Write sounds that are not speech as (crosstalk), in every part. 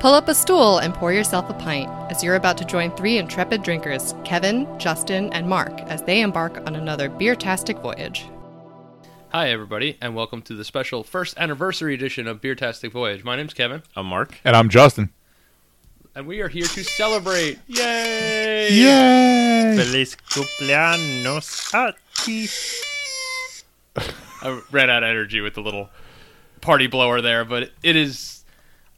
Pull up a stool and pour yourself a pint as you're about to join three intrepid drinkers, Kevin, Justin, and Mark, as they embark on another beer-tastic voyage. Hi, everybody, and welcome to the special first anniversary edition of Beertastic Voyage. My name's Kevin, I'm Mark. And I'm Justin. and we are here to celebrate. Yay! Yay! Feliz cumpleaños a ti. I ran out of energy with the little party blower there, but it is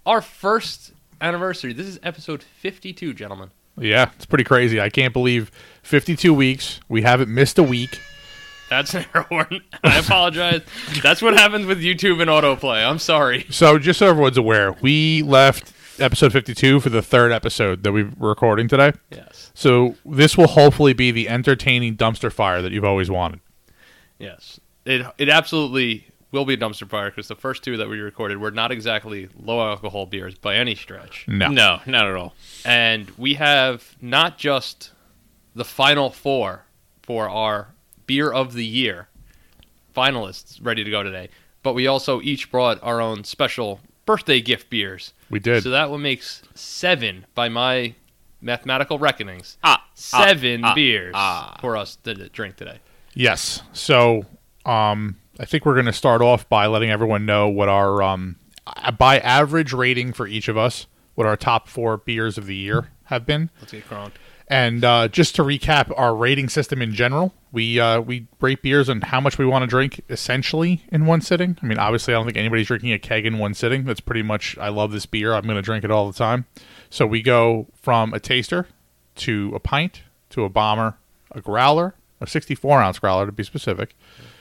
our first anniversary. This is episode 52, gentlemen. Yeah, it's pretty crazy. I can't believe 52 weeks. We haven't missed a week. That's an error warning. I apologize. That's what happens with YouTube and autoplay. I'm sorry. So, just so everyone's aware, we left episode 52 for the third episode that we're recording today. Yes. So, this will hopefully be the entertaining dumpster fire that you've always wanted. Yes. It, it absolutely will be a dumpster fire because the first two that we recorded were not exactly low alcohol beers by any stretch. No. No, not at all. and we have not just the final four for our beer of the year finalists ready to go today, but we also each brought our own special birthday gift beers. We did. So that one makes seven by my mathematical reckonings. Ah, Seven ah, beers ah. for us to drink today. Yes. So, um, I think we're going to start off by letting everyone know what our, um, by average rating for each of us, what our top four beers of the year have been. Let's get croned. And uh, just to recap our rating system in general, we uh, we rate beers on how much we want to drink essentially in one sitting. I mean, obviously, I don't think anybody's drinking a keg in one sitting. That's pretty much, I love this beer. I'm going to drink it all the time. So we go from a taster to a pint to a bomber, a growler, a 64 ounce growler to be specific,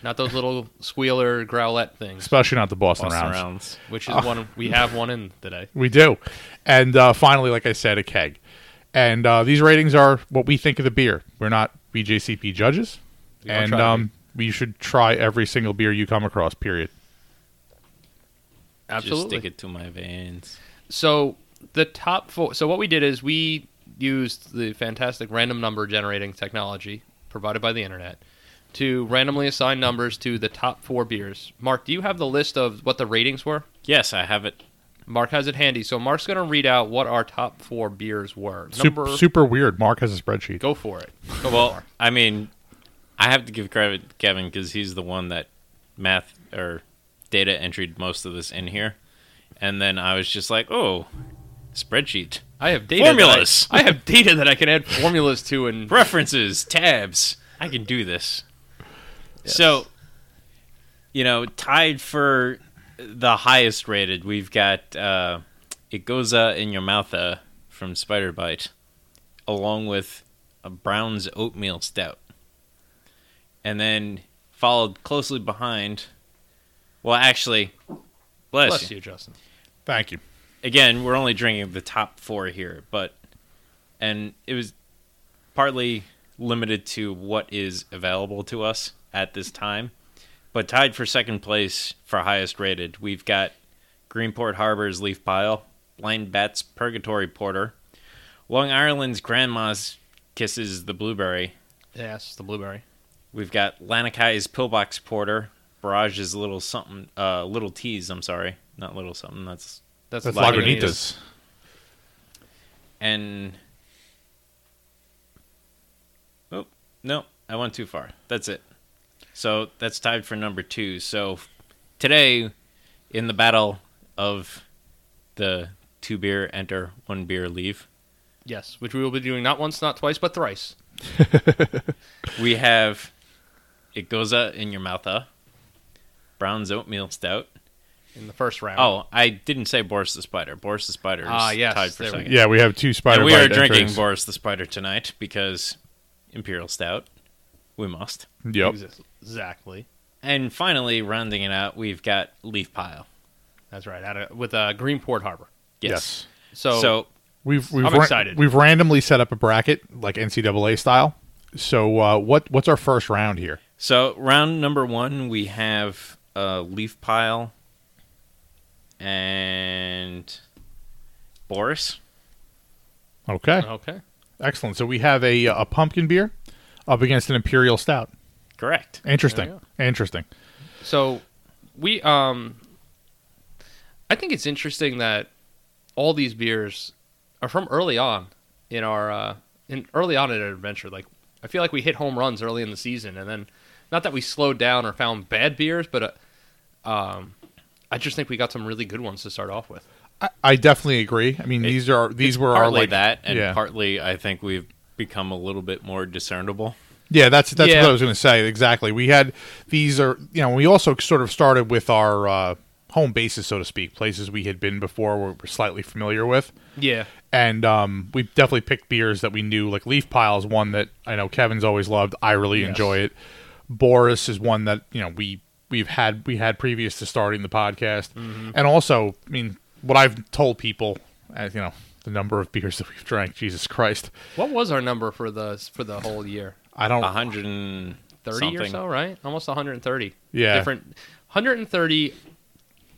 Not those little squealer growlette things, especially not the Boston, Boston rounds. rounds. which is one we have one in today. We do. And uh, finally, like I said, a keg. And uh, these ratings are what we think of the beer. We're not BJCP judges. We don't and try um, we should try every single beer you come across, period. Absolutely. Just stick it to my veins. So the top four. So what we did is we used the fantastic random number generating technology provided by the internet to randomly assign numbers to the top four beers. Mark, do you have the list of what the ratings were? Yes, I have it. Mark has it handy, so Mark's going to read out what our top four beers were. Super, Number, super weird. Mark has a spreadsheet. go for it. Go (laughs) Well, for it. I mean, I have to give credit to Kevin because he's the one that math or data entered most of this in here. And then I was just like, oh, spreadsheet. I have data. Formulas. I, I have data that I can add formulas to, and references, tabs. I can do this. So, you know, tied for the highest rated, we've got uh, It Goes uh, in Your Mouth uh, from Spider Bite, along with a Brown's Oatmeal Stout. And then followed closely behind, well, actually, bless, bless you. you, Justin. Thank you. Again, we're only drinking the top four here, but, and it was partly limited to what is available to us at this time. But tied for second place for highest rated, we've got Greenport Harbor's Leaf Pile, Blind Bat's Purgatory Porter, Long Ireland's Grandma's Kisses the Blueberry. Yes, the blueberry. We've got Lanakai's Pillbox Porter, Barrage's Little Something, uh, Little Teas. I'm sorry, not Little Something. That's That's, That's Lagunitas. Lagunitas. and oh no i went too far that's it so that's tied for number two so today in the battle of the two beer enter one beer leave Yes, which we will be doing not once, not twice, but thrice. (laughs) we have it goes uh, in your mouth uh brown's oatmeal stout in the first round. oh i didn't say boris the spider boris the spider is Ah, yes, tied for there we second go. Yeah, we have two spider and we are Bite drinking entries. boris the spider tonight because imperial stout we must Yep. Exactly. And finally, rounding it out, we've got Leaf Pile. That's right. At a, with uh, Greenport Harbor. Yes. So, So, We've we've I'm excited. we've randomly set up a bracket like NCAA style. So uh, what what's our first round here? so round number one, we have uh, Leaf Pile and Boris. Okay, okay. excellent. So we have a a pumpkin beer up against an imperial stout. Correct. Interesting. Interesting. So we um I think it's interesting that all these beers are from early on in our uh, in early on in our adventure. Like I feel like we hit home runs early in the season, and then not that we slowed down or found bad beers, but uh, um, I just think we got some really good ones to start off with. I, I definitely agree. I mean, these are these were our partly like that, and yeah. partly I think we've become a little bit more discernible. Yeah, that's that's Yeah. what I was going to say. Exactly. We had these are you know we also sort of started with our uh, home bases, so to speak, places we had been before, we we're slightly familiar with, Yeah, and um, we definitely picked beers that we knew. Like Leaf Pile is one that I know Kevin's always loved. I really Yes. enjoy it. Boris is one that you know we we've had we had previous to starting the podcast, Mm-hmm. and also I mean what I've told people, as you know, the number of beers that we've drank. Jesus Christ, what was our number for the for the whole year? I don't. A hundred and 30 something. or so, right? Almost 130. Yeah. Different 130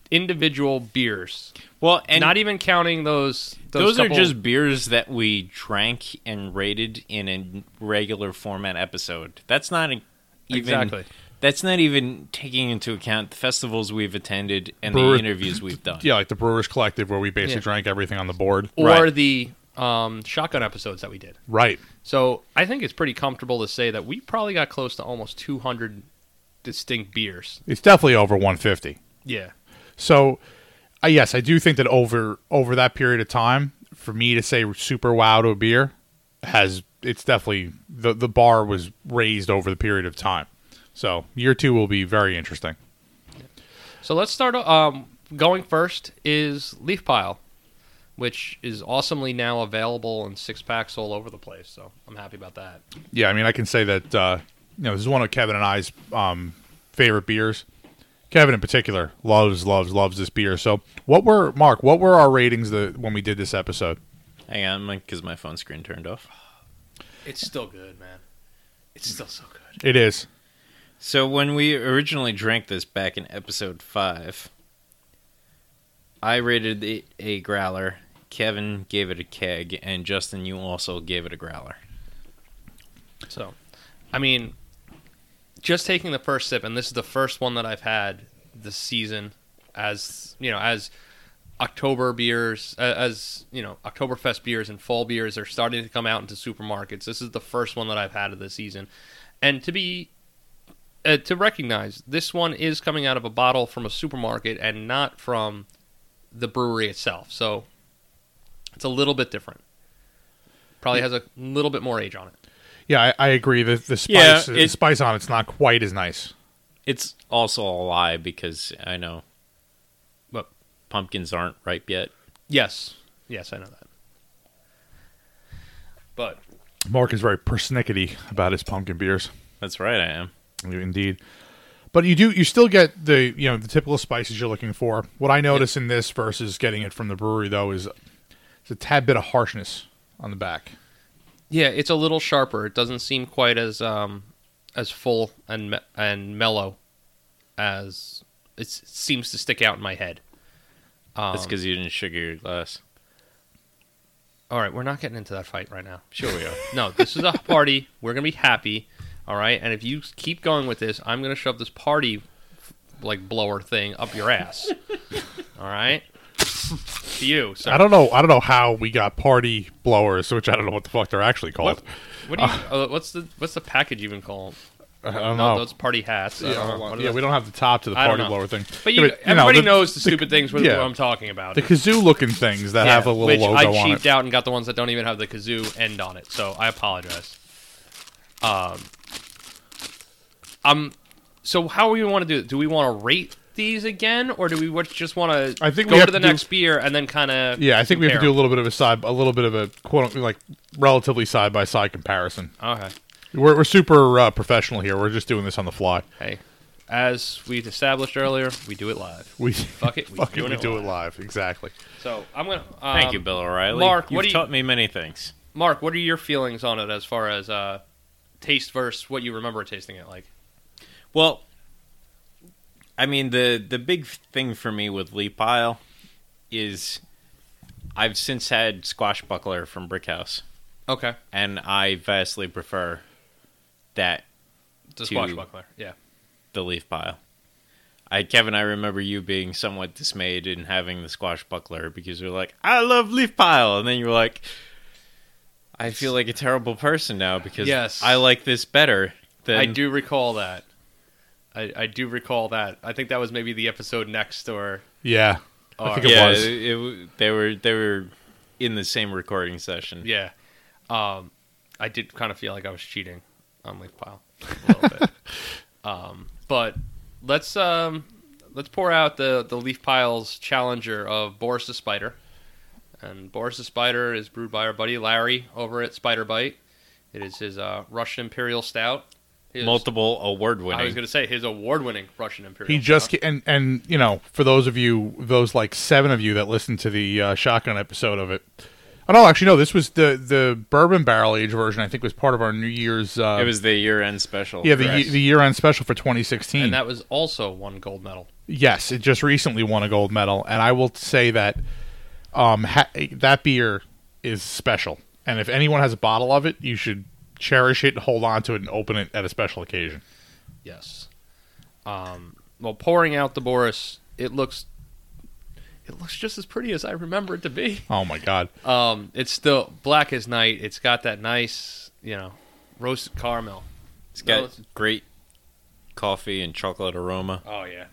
individual beers. Well, and Not even counting those those, those, are just beers that we drank and rated in a regular format episode. That's not a, even Exactly. That's not even taking into account the festivals we've attended and Brewer- the interviews we've (laughs) done. Yeah, like the Brewers Collective, where we basically Yeah. drank everything on the board. or Right. the um, shotgun episodes that we did. Right. So I think it's pretty comfortable to say that we probably got close to almost 200 distinct beers. It's definitely over 150. Yeah. So, uh, yes, I do think that over over that period of time, for me to say super wow to a beer has it's definitely the the bar was raised over the period of time. So year two will be very interesting. So let's start. Um, going first is Leaf Pile, which is awesomely now available in six packs all over the place. So I'm happy about that. Yeah, I mean, I can say that uh, you know this is one of Kevin and I's um, favorite beers. Kevin in particular loves loves loves this beer. So, what were Mark? What were our ratings the when we did this episode? Hang on, because my phone screen turned off. It's still good, man. It's still so good. It is So when we originally drank this back in episode five, I rated it a growler. Kevin gave it a keg, and Justin, you also gave it a growler. So, I mean, just taking the first sip, and this is the first one that I've had this season, as you know, as October beers, as you know, Oktoberfest beers and fall beers are starting to come out into supermarkets. This is the first one that I've had of the season, and to be uh, to recognize this one is coming out of a bottle from a supermarket and not from the brewery itself. So it's a little bit different. Probably has a little bit more age on it. yeah, I, I agree. The the Yeah, spice the spice on it's not quite as nice. It's also a lie because I know But pumpkins aren't ripe yet. Yes. Yes, I know that. But Mark is very persnickety about his pumpkin beers. That's right, I am. Indeed. But you do you still get the you know the typical spices you're looking for. What I notice in this versus getting it from the brewery though is it's a tad bit of harshness on the back. yeah, it's a little sharper. It doesn't seem quite as um as full and me- and mellow as it seems to stick out in my head. Um, That's because you didn't sugar your glass. all right, we're not getting into that fight right now. Sure we are. (laughs) No, this is a party. We're gonna be happy. All right, and if you keep going with this, I'm gonna shove this party like blower thing up your ass. all right, to you. I don't know. I don't know how we got party blowers, which I don't know what the fuck they're actually called. What, what do you? Uh, what's the what's the package even called? I don't No, know. those party hats. Yeah, know. hold on. What are Yeah, those? we don't have the top to the party blower thing. But you, Yeah, you know, everybody the- knows the, the- stupid things with yeah. what I'm talking about. The kazoo looking things that Yeah, have a little which logo I on it. out and got the ones that don't even have the kazoo end on it. So I apologize. Um, um, so how do we want to do it? Do we want to rate these again, or do we just want to? I think we go have to the to do- next beer and then kind of. Yeah, I think we have to do a little bit of a side, a little bit of a quote like relatively side by side comparison. Okay. We're, we're super uh, professional here. We're just doing this on the fly. Hey, as we established earlier, we do it live. We Fuck it, (laughs) we fuck it, doing we it do live. it live. Exactly. So I'm gonna. Um, Thank you, Bill O'Reilly. Mark, You've what you- taught me many things. Mark, what are your feelings on it as far as uh, taste versus what you remember tasting it like? Well, I mean the the big thing for me with Leaf Pile is I've since had Squashbuckler from Brickhouse, Okay. and I vastly prefer that The To- squashbuckler. Yeah. the leaf pile. I Kevin, I remember you being somewhat dismayed in having the squash buckler because you're like, I love leaf pile, and then you're like, I feel like a terrible person now because Yes. I like this better. Than, I do recall that. I, I do recall that. I think that was maybe the episode next or Yeah, I think it yeah, was. it- it- they were they were in the same recording session. Yeah. Um, I did kind of feel like I was cheating on Leaf Pile a little (laughs) bit. Um, but let's um, let's pour out the the Leaf Pile's challenger of Boris the Spider. And Boris the Spider is brewed by our buddy Larry over at Spider Bite. It is his uh, Russian Imperial Stout. His, Multiple award winning. I was going to say his award-winning Russian Imperial. He just ca- and and you know for those of you those like seven of you that listened to the uh, shotgun episode of it. Oh no, actually no. This was the the bourbon barrel age version. I think was part of our New Year's. Uh, it was the year end special. yeah the correct? the year end special for 2016. and that was also one gold medal. yes, it just recently won a gold medal, and I will say that um ha- that beer is special. And if anyone has a bottle of it, you should cherish it, hold on to it, and open it at a special occasion. Yes. Um, well, pouring out the Boris, it looks it looks just as pretty as I remember it to be. (laughs) Oh my god. Um, it's still black as night. It's got that nice, you know, roasted caramel. It's got No, it's- great coffee and chocolate aroma. Oh yeah.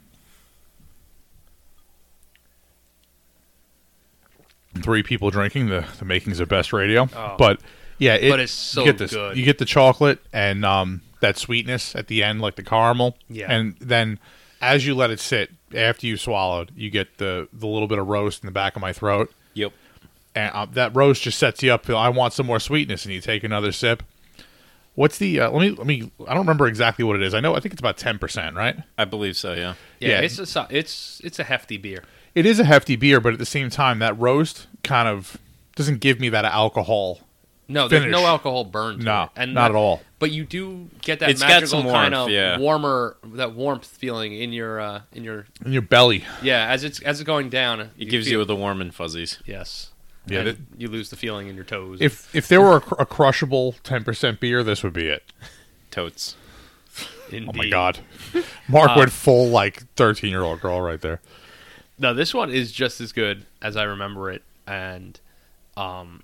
three people drinking the the makings of best radio. Oh. But yeah, it, But it's so you get this, good. You get the chocolate and um, that sweetness at the end, like the caramel. Yeah. and then as you let it sit after you swallowed, you get the the little bit of roast in the back of my throat, Yep. and uh, that roast just sets you up. I want some more sweetness, and you take another sip. What's the? Uh, let me let me. I don't remember exactly what it is. I know. I think it's about ten percent, right? I believe so, yeah. yeah, Yeah. It's a it's it's a hefty beer. It is a hefty beer, but at the same time, that roast kind of doesn't give me that alcohol. No, there's Finish. no alcohol burned. No, it. and not that- at all. But you do get that It's got magical some kind of yeah. warmer, that warmth feeling in your uh, in your In your belly. yeah as it's as it's going down. It gives feel- you the warm and fuzzies. yes. Yeah, And that- you lose the feeling in your toes. If if there were a, cr- a crushable ten percent beer, this would be it. Totes. Oh my Indeed. god, Mark Uh, went full like thirteen year old girl right there. No, this one is just as good as I remember it, and um,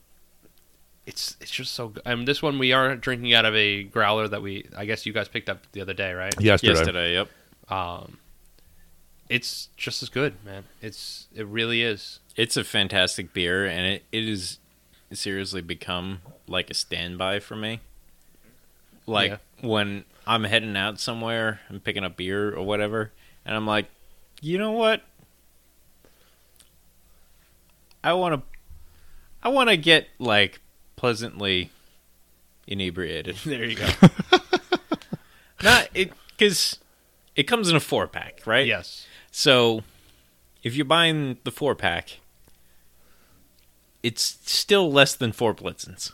it's it's just so good. I mean, this one we are drinking out of a growler that we I guess you guys picked up the other day, right? Yesterday, Yesterday, yep. Um, it's just as good, man. It's it really is. It's a fantastic beer, and it, it is seriously become like a standby for me. Like Yeah. when I'm heading out somewhere and picking up beer or whatever, and I'm like, you know what? I want to, I want to get like pleasantly inebriated. (laughs) There you go. (laughs) Not it because it comes in a four pack, right? yes. So, if you're buying the four pack, it's still less than four Blitzens.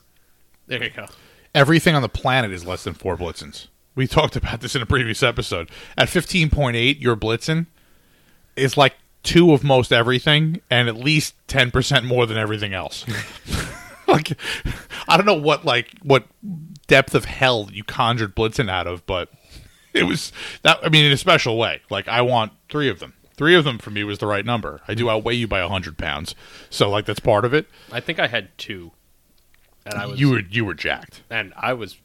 There you go. everything on the planet is less than four Blitzens. We talked about this in a previous episode. At fifteen point eight, your Blitzen is like two of most everything, and at least ten percent more than everything else. (laughs) like, I don't know what like what depth of hell you conjured Blitzen out of, but it was that. I mean, in a special way. Like, I want three of them. Three of them for me was the right number. I do outweigh you by hundred pounds, so like that's part of it. I think I had two, and I was you were you were jacked. and I was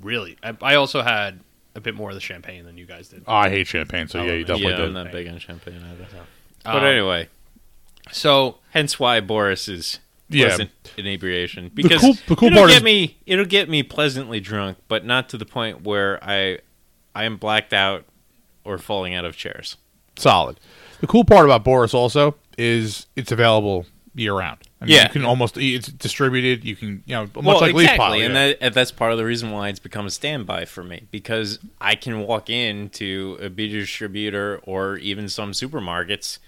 really. I, I also had a bit more of the champagne than you guys did. Oh, I hate champagne, so Oh, yeah, you definitely yeah, did. I'm not big on champagne either. Um, But anyway, so hence why Boris is Yeah. pleasant inebriation because cool- the cool it'll part get is- me it'll get me pleasantly drunk, but not to the point where I I am blacked out or falling out of chairs. solid. The cool part about Boris also is it's available year round. I mean, Yeah. you can almost it's distributed. You can you know much well, like exactly, Leaf Pile. and yeah. that, and that's part of the reason why it's become a standby for me because I can walk into a beer distributor or even some supermarkets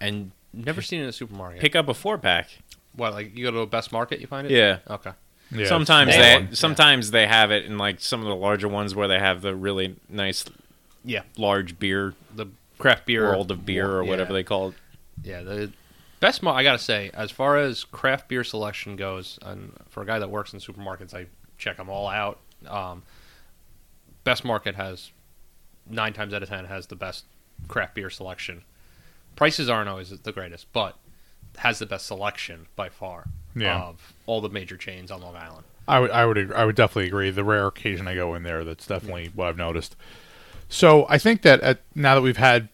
and never seen in a supermarket. pick up a four pack. What like you go to a best market, you find it. Yeah. Okay. Yeah, sometimes they one. sometimes they have it in like some of the larger ones where they have the really nice Yeah. large beer The craft beer world of beer or Yeah. whatever they call it. Yeah, the best. Mar- I gotta say, as far as craft beer selection goes, and for a guy that works in supermarkets, I check them all out. Um, best market has nine times out of ten has the best craft beer selection. Prices aren't always the greatest, but has the best selection by far Yeah. of all the major chains on Long Island. I would, I would, I would definitely agree. The rare occasion I go in there, that's definitely what I've noticed. So I think that at, now that we've had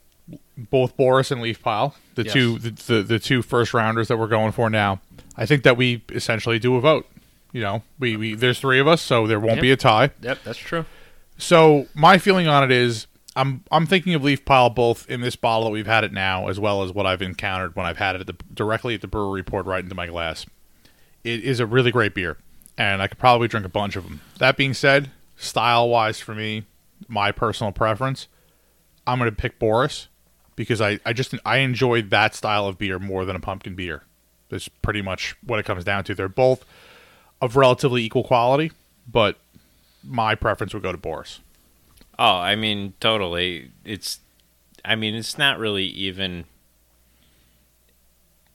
both Boris and Leaf Pile, the Yes. two, the, the the two first rounders that we're going for now, I think that we essentially do a vote. You know, we, we there's three of us, so there won't Yep. be a tie. Yep, that's true. So my feeling on it is I'm I'm thinking of Leaf Pile both in this bottle that we've had it now, as well as what I've encountered when I've had it at the, directly at the brewery, poured right into my glass. It is a really great beer, and I could probably drink a bunch of them. That being said, style wise for me, my personal preference, I'm going to pick Boris because I, I just I enjoy that style of beer more than a pumpkin beer. That's pretty much what it comes down to. They're both of relatively equal quality, but my preference would go to Boris. Oh, I mean, totally. It's, I mean, it's not really even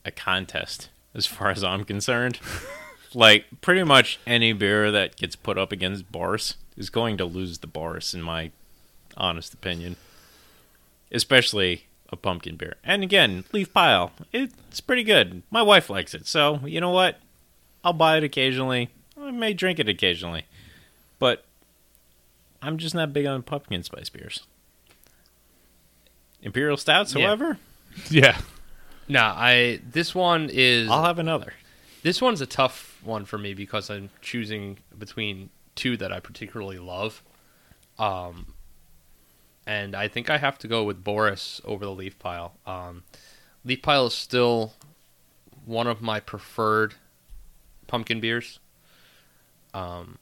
a contest as far as I'm concerned. (laughs) like, pretty much any beer that gets put up against Boris is going to lose the Boris, in my honest opinion. Especially a pumpkin beer. And again, Leaf Pile, it's pretty good. My wife likes it, so you know what? I'll buy it occasionally. I may drink it occasionally. But I'm just not big on pumpkin spice beers. Imperial stouts, Yeah. however, (laughs) Yeah. Nah, I this one is I'll have another. this one's a tough one for me because I'm choosing between two that I particularly love. Um and I think I have to go with Boris over the Leaf Pile. Um Leaf Pile is still one of my preferred pumpkin beers. Um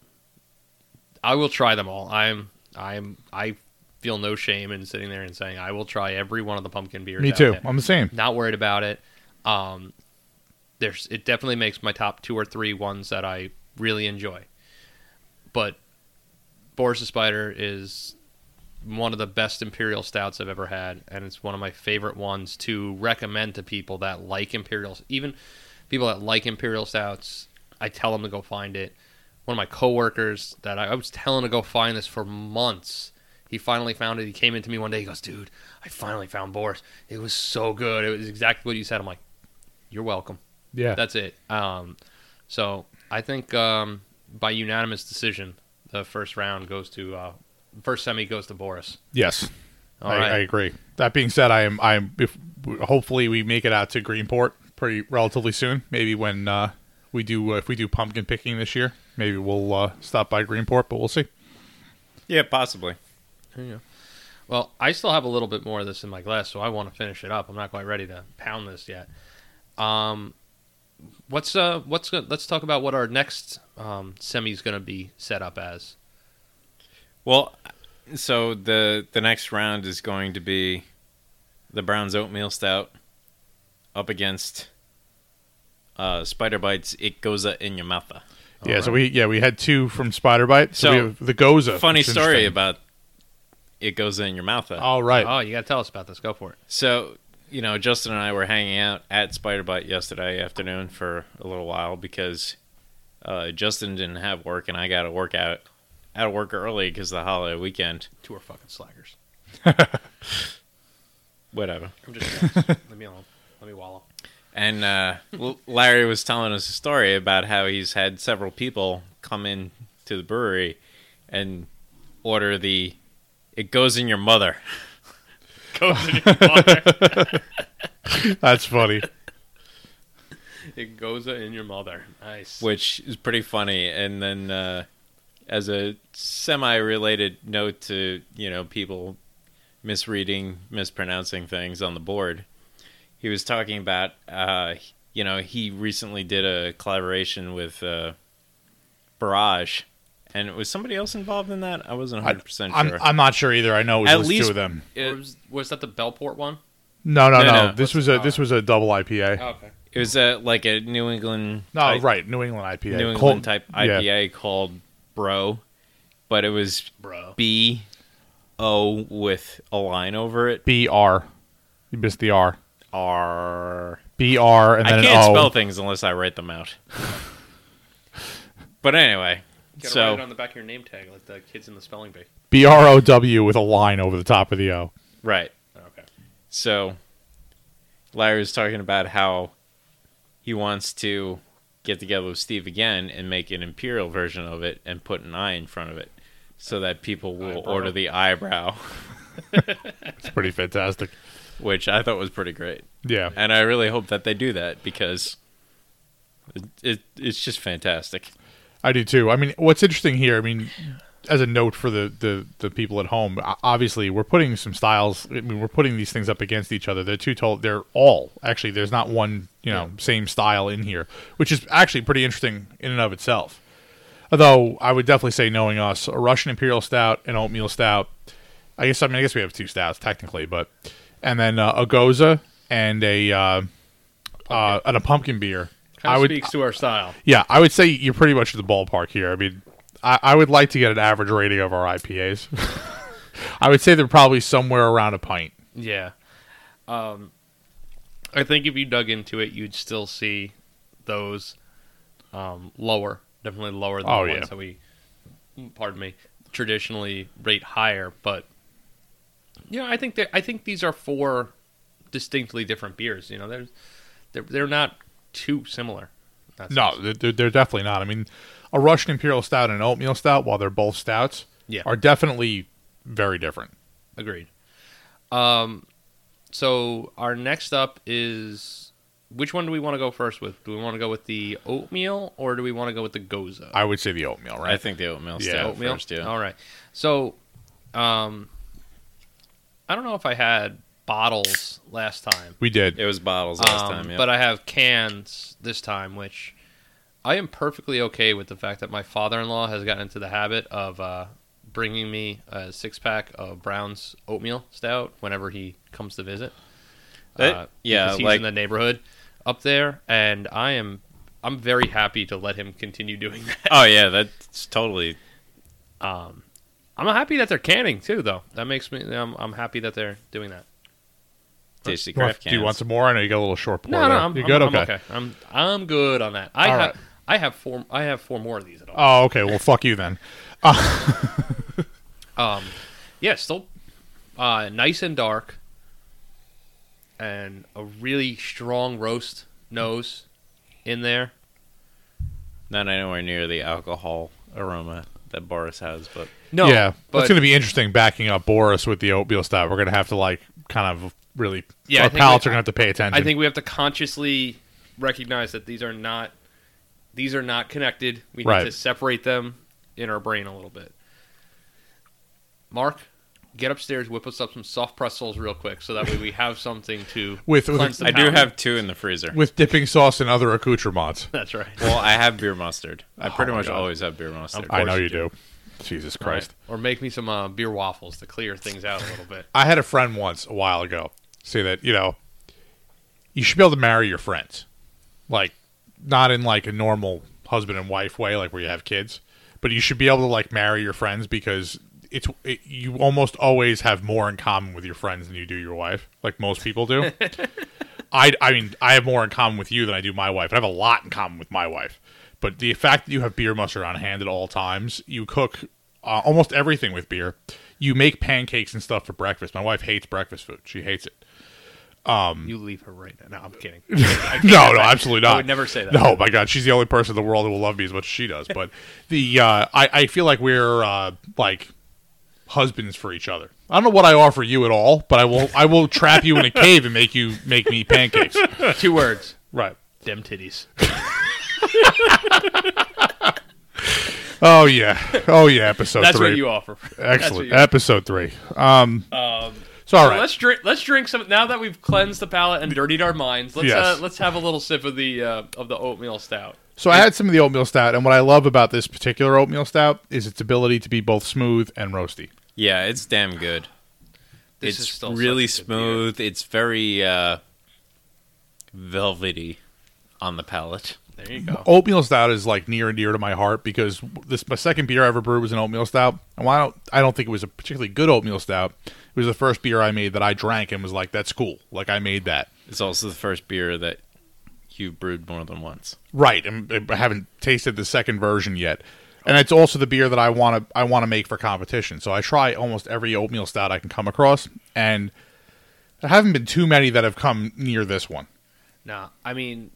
I will try them all. I'm I'm I feel no shame in sitting there and saying I will try every one of the pumpkin beers. Me too. I'm the same. not worried about it. Um, there's it definitely makes my top two or three ones that I really enjoy. But Boris the Spider is one of the best imperial stouts I've ever had, and it's one of my favorite ones to recommend to people that like imperial, even people that like imperial stouts. I tell them to go find it. One of my coworkers that I, I was telling to go find this for months. He finally found it. He came into me one day. He goes, "Dude, I finally found Boris. It was so good. It was exactly what you said." I'm like, "You're welcome." Yeah. That's it. Um, so I think um, by unanimous decision, the first round goes to uh, first semi goes to Boris. yes. All I, right. I agree. That being said, I am I am if hopefully we make it out to Greenport pretty relatively soon. Maybe when uh, we do uh, if we do pumpkin picking this year, maybe we'll uh, stop by Greenport, but we'll see. Yeah, possibly. There you go. Well, I still have a little bit more of this in my glass, so I want to finish it up. I'm not quite ready to pound this yet. Um, what's uh, what's go- let's talk about what our next um, semi is going to be set up as. Well, so the the next round is going to be the Brown's oatmeal stout up against uh, Spider Bites. It goes in your mouth. yeah. So we yeah we had two from Spider Bite. So, So, we have the Gose. Funny story about it goes in your mouth. All right. Oh, you got to tell us about this. Go for it. So, you know, Justin and I were hanging out at Spider Bite yesterday afternoon for a little while because uh, Justin didn't have work and I got to work out out of work early because the holiday weekend. Two are fucking slackers. (laughs) (laughs) Whatever. I'm just let me alone. Let me wallow. And uh, Larry was telling us a story about how he's had several people come in to the brewery and order the "It goes in your mother." (laughs) Goes in your mother. (laughs) That's funny. it goes in your mother. Nice. which is pretty funny. And then, uh, as a semi-related note to you know people misreading, mispronouncing things on the board, he was talking about uh, you know he recently did a collaboration with uh, Barrage, and it was somebody else involved in that. I wasn't 100 percent I'm, sure. I'm not sure either. I know it was At least- two of them. It- was, was that the Bellport one? No, no, No, no. no. This What's- was a oh. this was a double IPA. okay. it was uh, like a New England. no, type- right, New England IPA. New England Cold- type yeah. IPA called Bro, but it was Bro. B O with a line over it. B R. You missed the R. R. B R and then I can't O. spell things unless I write them out. but anyway, You gotta so write it on the back of your name tag like the kids in the spelling bee. B R O W with a line over the top of the O. right. Oh, okay. So Larry was talking about how he wants to get together with Steve again and make an imperial version of it and put an eye in front of it so that people will Eyebrow. order the eyebrow, (laughs) It's pretty fantastic. Which I thought was pretty great. Yeah. And I really hope that they do that because it, it it's just fantastic. I do too. I mean, what's interesting here, I mean, as a note for the, the, the people at home, obviously we're putting some styles. I mean, we're putting these things up against each other. They're two total. They're all actually. There's not one you know same style in here, which is actually pretty interesting in and of itself. Although I would definitely say, knowing us, a Russian Imperial Stout, and oatmeal stout. I guess I mean I guess we have two stouts technically, but and then uh, a gose and a uh, uh, and a pumpkin beer. Kind I would speaks to our style. yeah, I would say you're pretty much in the ballpark here. I mean, I, I would like to get an average rating of our IPAs. (laughs) I would say they're probably somewhere around a pint. Yeah. Um, I think if you dug into it, you'd still see those um, lower, definitely lower than Oh, the yeah. ones that we, pardon me, traditionally rate higher. But you know, I think that I think these are four distinctly different beers. You know, they're they're they're not too similar. No, they're- they're, they're definitely not. I mean, a Russian Imperial Stout and an oatmeal stout, while they're both stouts, Yeah. are definitely very different. Agreed. Um, so our next up is which one do we want to go first with? Do we want to go with the oatmeal or do we want to go with the gose? I would say the oatmeal, right? I think the oatmeal Yeah, stout oatmeal. first, yeah. All right. So, um, I don't know if I had bottles last time, we did. It was bottles last um, time, yeah. but I have cans this time, which I am perfectly okay with the fact that my father-in-law has gotten into the habit of uh, bringing me a six-pack of Brown's oatmeal stout whenever he comes to visit. That- Uh, yeah, he's like- in the neighborhood up there, and I am I'm very happy to let him continue doing (laughs) that. oh yeah, that's totally Um, I'm happy that they're canning too, though. That makes me. I'm, I'm happy that they're doing that. tasty You want- craft do you want some more? I know you got a little short pour No, there. no, I'm, you I'm- good? I'm okay. okay. I'm I'm good on that. I All have right. I have four. I have four more of these at all. Oh, okay. Well, fuck you then. (laughs) Um, yeah, still uh, nice and dark, and a really strong roast nose in there. Not anywhere near the alcohol aroma that Boris has, but No, yeah, but that's going to be interesting. Backing up Boris with the oatmeal stout, we're going to have to like kind of really. Yeah, our palates we- are going to have to pay attention. I think we have to consciously recognize that these are not these are not connected. We need Right. to separate them in our brain a little bit. Mark, get upstairs, whip us up some soft pretzels real quick, so that way we have something to (laughs) With- with- the I do have two in the freezer. with dipping sauce and other accoutrements. (laughs) That's right. well, I have beer mustard. I Oh pretty much God. always have beer mustard. I know course you you do. Jesus Christ. Right. Or make me some uh, beer waffles to clear things out a little bit. (laughs) I had a friend once a while ago say that you know you should be able to marry your friends, like not in like a normal husband and wife way, like where you have kids, but you should be able to like marry your friends because it's it, you almost always have more in common with your friends than you do your wife, like most people do. (laughs) I I mean I have more in common with you than I do my wife. I have a lot in common with my wife, but the fact that you have beer mustard on hand at all times, you cook uh, almost everything with beer. You make pancakes and stuff for breakfast. My wife hates breakfast food. She hates it. You leave her right now. No, I'm kidding. (laughs) no, no, absolutely not. I would never say that. No, my God, she's the only person in the world who will love me as much as she does. But (laughs) the uh, I, I feel like we're uh, like husbands for each other. I don't know what I offer you at all, but I will I will trap you in a cave and make you make me pancakes. (laughs) Two words. Right. Dem titties. Oh yeah. Oh yeah. Episode That's three. what you offer. Excellent. That's what you- Episode three. Um. Um, So all so right. let's drink. Let's drink some. Now that we've cleansed the palate and dirtied our minds, let's Yes. uh, let's have a little sip of the uh, of the oatmeal stout. So I had some of the oatmeal stout, and what I love about this particular oatmeal stout is its ability to be both smooth and roasty. Yeah, it's damn good. This is it's still really such beer. smooth. It's very uh, velvety on the palate. There you go. Oatmeal stout is like near and dear to my heart because this my second beer I ever brewed was an oatmeal stout, and while I don't, I don't think it was a particularly good oatmeal stout, it was the first beer I made that I drank and was like, "That's cool." Like I made that. It's also the first beer that you've brewed more than once. Right, and I haven't tasted the second version yet. And it's also the beer that I want to I want to make for competition. So I try almost every oatmeal stout I can come across, and There haven't been too many that have come near this one. Nah, I mean,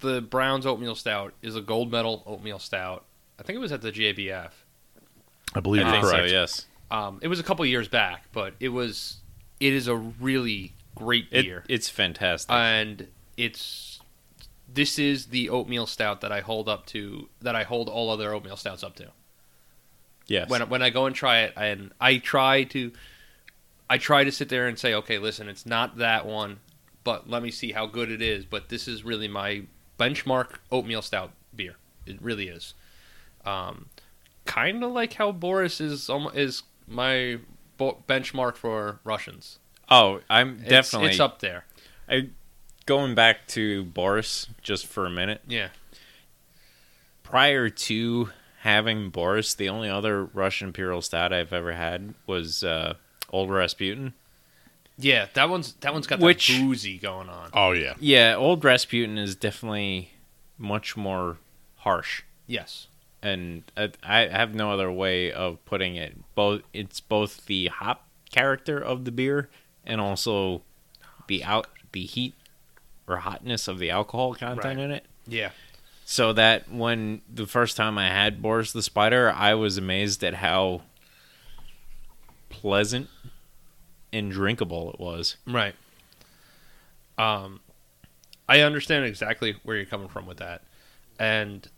the Browns oatmeal stout is a gold medal oatmeal stout. I think it was at the JBF. I believe I think so. Yes. Um, it was a couple years back, but it was. It is a really great It, beer, it's fantastic. and it's. This is the oatmeal stout that I hold up to. That I hold all other oatmeal stouts up to. yes. when when I go and try it, and I try to, I try to sit there and say, okay, listen, it's not that one, but let me see how good it is. But this is really my benchmark oatmeal stout beer. It really is. Um, kind of like how Boris is is my bo- benchmark for Russians. oh, I'm It's- definitely it's up there. I, going back to Boris just for a minute. Yeah, Prior to having Boris, the only other Russian Imperial Stout I've ever had was uh, Old Rasputin. Yeah, that one's that one's got Which- that boozy going on. Oh yeah. Yeah, Old Rasputin is definitely much more harsh. Yes, and I, I have no other way of putting it. Both it's both the hop character of the beer and also the out the heat or hotness of the alcohol content Right. in it. yeah, So that when the first time I had Boris the Spider, I was amazed at how pleasant and drinkable it was. Right. Um, I understand exactly where you're coming from with that, and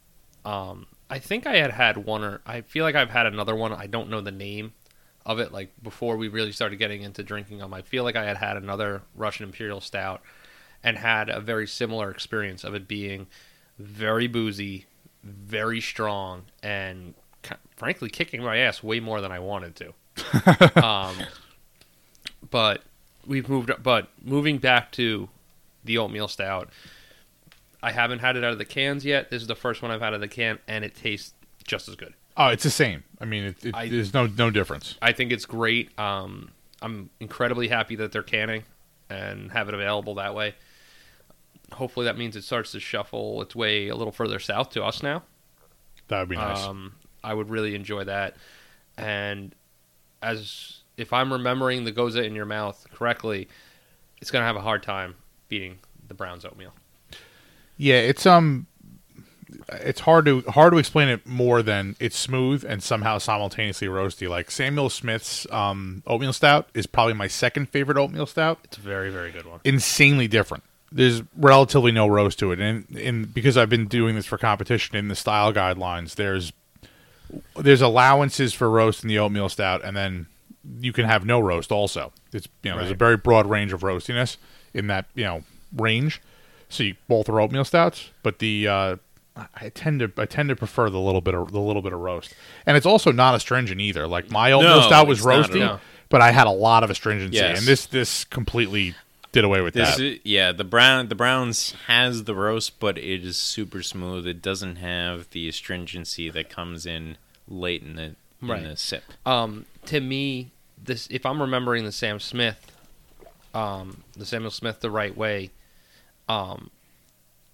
um, I think I had had one or I feel like I've had another one. I don't know the name of it. Like before we really started getting into drinking them, I feel like I had had another Russian Imperial Stout and had a very similar experience of it being very boozy, very strong, and frankly kicking my ass way more than I wanted to. (laughs) um, but we've moved but moving back to the oatmeal stout i haven't had it out of the cans yet this is the first one i've had out of the can and it tastes just as good Oh, it's the same. I mean, it, it, I- there's no no difference. i think it's great um, i'm incredibly happy that they're canning and have it available that way hopefully that means it starts to shuffle its way a little further south to us now That would be nice. Um, I would really enjoy that. And as if I'm remembering the gose in your mouth correctly, it's gonna have a hard time beating the Browns oatmeal. Yeah, it's um, it's hard to hard to explain it more than it's smooth and somehow simultaneously roasty. Like Samuel Smith's um oatmeal stout is probably my second favorite oatmeal stout. It's a very very good one. Insanely different. There's relatively no roast to it, and and because I've been doing this for competition in the style guidelines, there's there's allowances for roast in the oatmeal stout, and then you can have no roast also. It's you know there's a very broad range of roastiness in that you know range. So you, both are oatmeal stouts, but the uh, I- tend to I tend to prefer the little bit of the little bit of roast, and it's also not astringent either. Like my oatmeal No, stout was it's not at roasty, but I had a lot of astringency, Yes. and this this completely did away with This that. is, yeah, the brown the Browns has the roast, but it is super smooth. It doesn't have the astringency that comes in late in the in Right. the sip. Um, to me, this if I'm remembering the Sam Smith, um, the Samuel Smith the right way, um,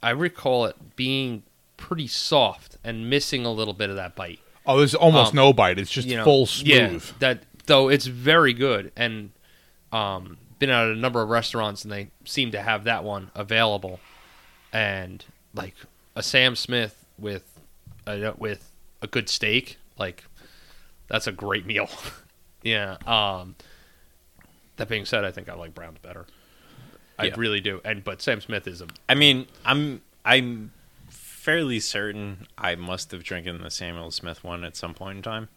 I recall it being pretty soft and missing a little bit of that bite. oh, there's almost um, no bite. It's just you know, full smooth. Yeah, that though it's very good, and um, been at a number of restaurants, and they seem to have that one available, and like a Sam Smith with a, with a good steak, like that's a great meal. (laughs) yeah. Um, that being said, I think I like Browns better. I Yeah. really do, and but Sam Smith is a I mean, I'm I'm fairly certain I must have drinking the Samuel Smith one at some point in time.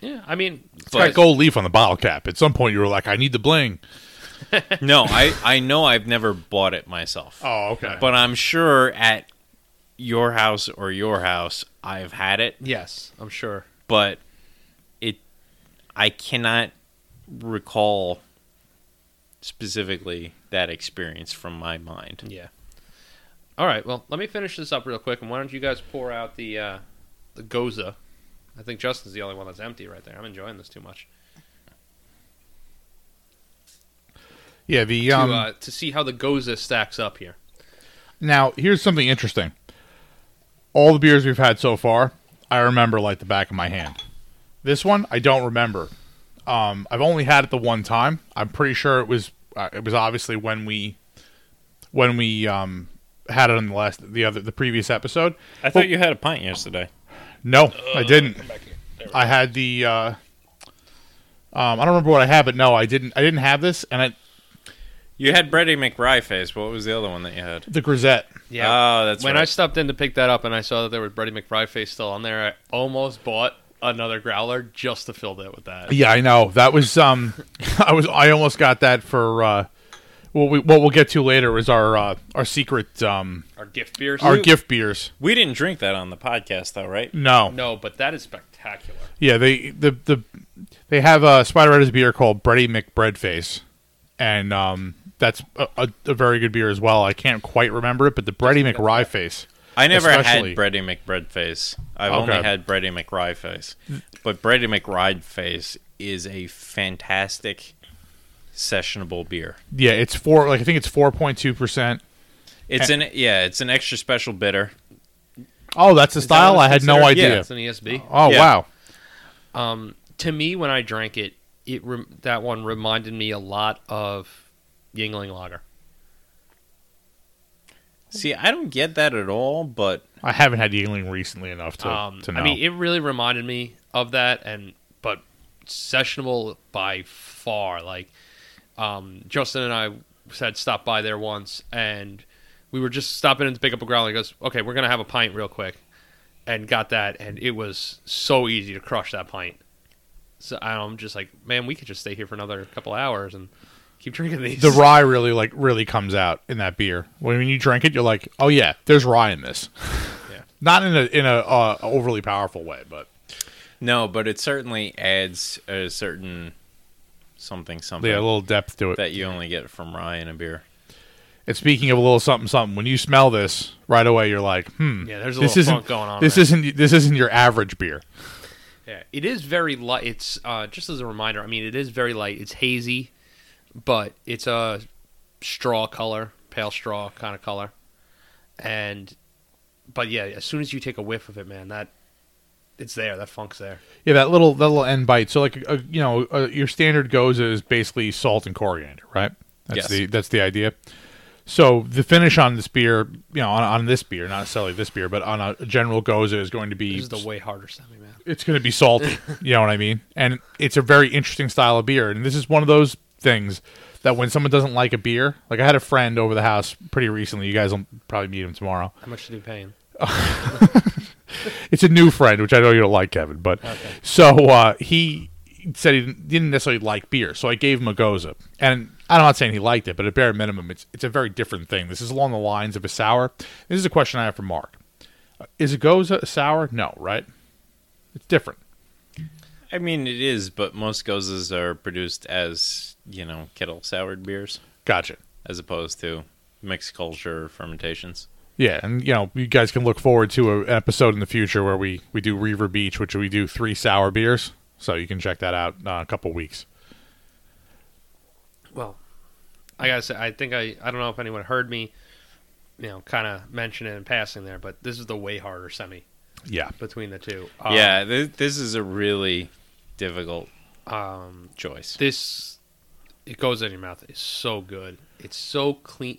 yeah. I mean, It's got gold leaf on the bottle cap. At some point, you were like, "I need the bling." (laughs) no, I I know I've never bought it myself. Oh, okay. But I'm sure at your house or your house I've had it, yes, I'm sure. but it I cannot recall specifically that experience from my mind. Yeah. All right. Well, let me finish this up real quick, and why don't you guys pour out the uh, the gose? I think Justin's the only one that's empty right there. I'm enjoying this too much. yeah, the To, um, uh, to see how the gose stacks up here. Now, here's something interesting. All the beers we've had so far, I remember like the back of my hand. This one, I don't remember. Um, I've only had it the one time. I'm pretty sure it was uh, it was obviously when we when we um, had it on the last the other the previous episode. I thought you had a pint yesterday. No, I didn't. I had the. Uh, um, I don't remember what I had, but no, I didn't. I didn't have this, and I You had Brady McRye face. What was the other one that you had? the grisette. Yeah. Oh, that's when right. I stopped in to pick that up and I saw that there was Brady McFry face still on there, I almost bought another growler just to fill that with that. Yeah, I know. That was um, (laughs) I was I almost got that for uh, what we what we'll get to later was our uh, our secret um Our gift beers. our gift beers. we didn't drink that on the podcast, though, right? No, No, but that is spectacular. yeah, they the the they have a Spider Red beer called Brady McBreadface, and um, that's a, a, a very good beer as well. I can't quite remember it, but the Brady McRye face. I never Especially- had Brady McBread face. I've Okay. only had Brady McRye face. But Brady McRye face is a fantastic sessionable beer. Yeah, it's four. Like I think it's four point two percent. It's an yeah, it's an extra special bitter. Oh, that's the Is style. what I it's had no idea. Yeah. It's an ESB. Oh Yeah. wow. Um, to me, when I drank it, it rem- that one reminded me a lot of Yuengling Lager. See, I don't get that at all, but I haven't had Yuengling recently enough to um, to know. I mean, it really reminded me of that, and but sessionable by far. Like um, Justin and I said, stopped by there once, and we were just stopping in to pick up a growler. He goes, "Okay, we're gonna have a pint real quick," and got that, and it was so easy to crush that pint. So I'm just like, man, we could just stay here for another couple hours and keep drinking these. the rye really like really comes out in that beer. When, when you drink it, you're like, oh yeah, there's rye in this. (laughs) Yeah. (laughs) Not in a in a uh, overly powerful way, but no, but it certainly adds a certain something something yeah, a little depth to it. that you only get from rye in a beer. And speaking of a little something something, when you smell this right away, you're like, hmm, Yeah, there's a this little isn't funk going on This there. isn't this isn't your average beer. Yeah, it is very light. It's uh, just as a reminder. I mean, it is very light. It's hazy, but it's a straw color, pale straw kind of color, and but yeah, as soon as you take a whiff of it, man, that it's there. That funk's there. Yeah, that little that little end bite. So like a, you know, uh your standard gose is basically salt and coriander, right? That's Yes. the that's the idea. So the finish on this beer, you know, on, on this beer, not necessarily this beer, but on a general gose is going to be This is the way harder semi, man. it's going to be salty. (laughs) you know what I mean? And it's a very interesting style of beer. And this is one of those things that when someone doesn't like a beer, like I had a friend over the house pretty recently. You guys will probably meet him tomorrow. How much did he pay him? (laughs) It's a new friend, which I know you don't like, Kevin. But so uh, he said he didn't- necessarily like beer, so I gave him a gose. And I'm not saying he liked it, but at bare minimum, it's it's a very different thing. This is along the lines of a sour. This is a question I have for Mark. Is a gose a sour? No, right? It's different. I mean, it is, but most goses are produced as you know kettle soured beers, Gotcha. as opposed to mixed culture fermentations. Yeah, and you know, you guys can look forward to a, an episode in the future where we we do Reaver Beach, which we do three sour beers. So you can check that out uh, a couple weeks. Well, I gotta say, I think I I don't know if anyone heard me, you know, kind of mention it in passing there, but this is the way harder semi Yeah, between the two. Um, yeah, th- this is a really difficult Um, choice. this it goes in your mouth. It's so good. It's so clean,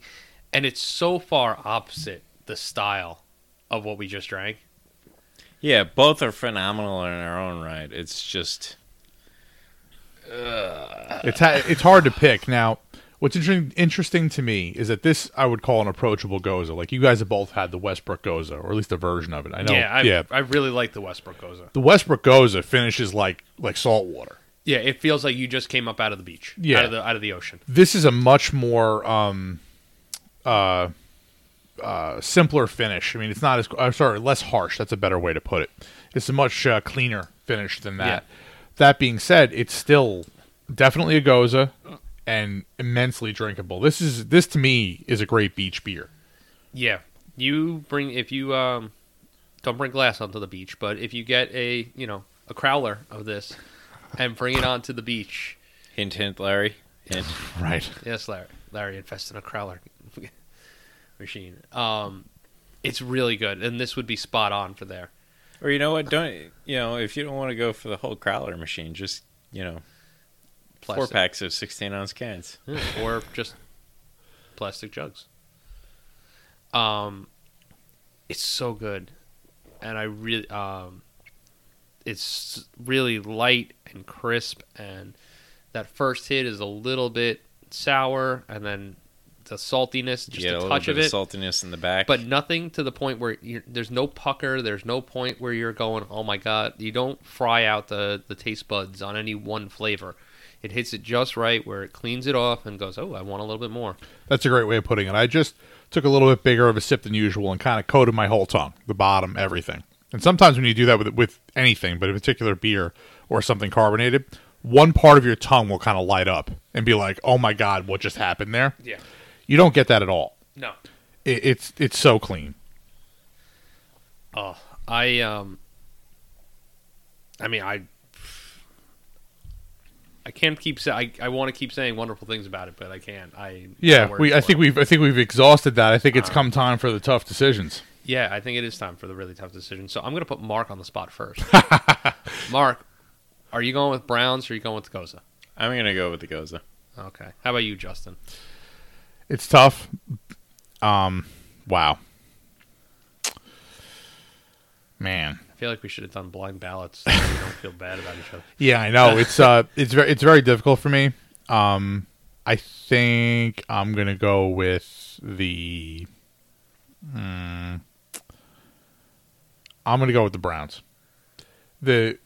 and it's so far opposite the style of what we just drank. Yeah, both are phenomenal in their own right. It's just it's ha- it's hard to pick. Now, what's interesting interesting to me is that this I would call an approachable gose. Like you guys have both had the Westbrook gose, or at least a version of it. I know. yeah, I, yeah. I really like the Westbrook Gose. The Westbrook gose finishes like like salt water. Yeah, it feels like you just came up out of the beach. Yeah. out of the out of the ocean. this is a much more um uh uh simpler finish. I mean, it's not as I'm sorry, less harsh. That's a better way to put it. It's a much uh, cleaner finish than that. That being said, it's still definitely a gose and immensely drinkable. This is this to me is a great beach beer. Yeah, you bring if you um don't bring glass onto the beach, but if you get a you know a crowler of this and bring it onto the beach, hint, hint, Larry. Hint. (laughs) Right. yes, Larry, Larry invested in a crowler (laughs) machine. Um, it's really good, and this would be spot on for there. Or you know what? Don't you know if you don't want to go for the whole crowler machine, just you know Four packs of 16 ounce cans. Yeah, or just plastic jugs. Um, it's so good, and I really um, it's really light and crisp, and that first hit is a little bit sour, and then the saltiness, just get a a, touch of it, saltiness in the back. but nothing to the point where you're, there's no pucker. There's no point where you're going, oh my god. You don't fry out the the taste buds on any one flavor. It hits it just right where it cleans it off and goes, oh, I want a little bit more. That's a great way of putting it. I just took a little bit bigger of a sip than usual and kind of coated my whole tongue, the bottom, everything. And sometimes when you do that with with anything, but in particular beer or something carbonated, one part of your tongue will kind of light up and be like, "Oh my god, what just happened there?" Yeah. You don't get that at all. No. It, it's it's so clean. Oh, I um. I mean, I. I can't keep say I, I want to keep saying wonderful things about it, but I can't. I Yeah, we. I think it. we've. I think we've exhausted that. I think it's come time for the tough decisions. Yeah, I think it is time for the really tough decision. So I'm gonna put Mark on the spot first. (laughs) Mark, are you going with Browns or are you going with the Gose? I'm going to go with the Gose. Okay. How about you, Justin? It's tough. Um. Wow. Man. I feel like we should have done blind ballots so we don't feel bad about each other. Yeah, I know. It's uh (laughs) it's very it's very difficult for me. Um I think I'm going to go with the hmm, I'm going to go with the Browns. The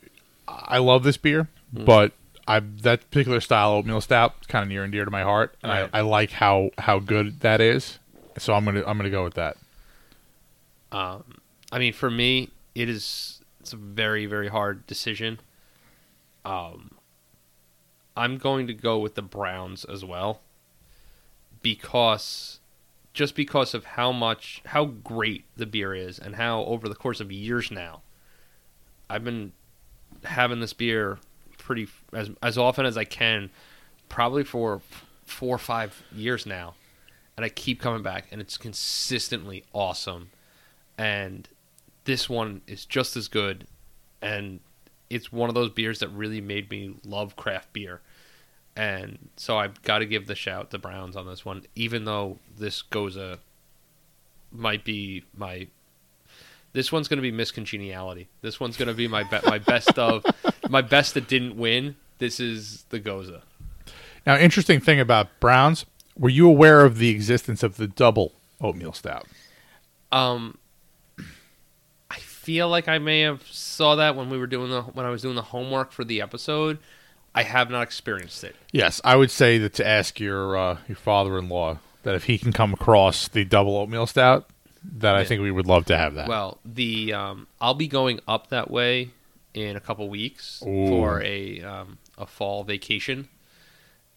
I love this beer, but I that particular style oatmeal stout is kind of near and dear to my heart, and Right. I, I like how how good that is. So I'm gonna I'm gonna go with that. Um, I mean, for me, it is it's a very very hard decision. Um, I'm going to go with the Browns as well because just because of how much how great the beer is and how over the course of years now I've been having this beer pretty as as often as I can probably for four or five years now and I keep coming back and it's consistently awesome and this one is just as good and it's one of those beers that really made me love craft beer. And so I've got to give the shout to Browns on this one even though this gose might be my this one's going to be Miss Congeniality this one's going to be my be- my best of (laughs) my best that didn't win. This is the gose. Now, interesting thing about Browns, were you aware of the existence of the double oatmeal stout? Um, feel like I may have saw that when we were doing the when I was doing the homework for the episode. I have not experienced it. Yes, I would say that to ask your uh, your father-in-law that if he can come across the double oatmeal stout, that I think we would love to have that. Well, the um, I'll be going up that way in a couple weeks Ooh. for a um, a fall vacation,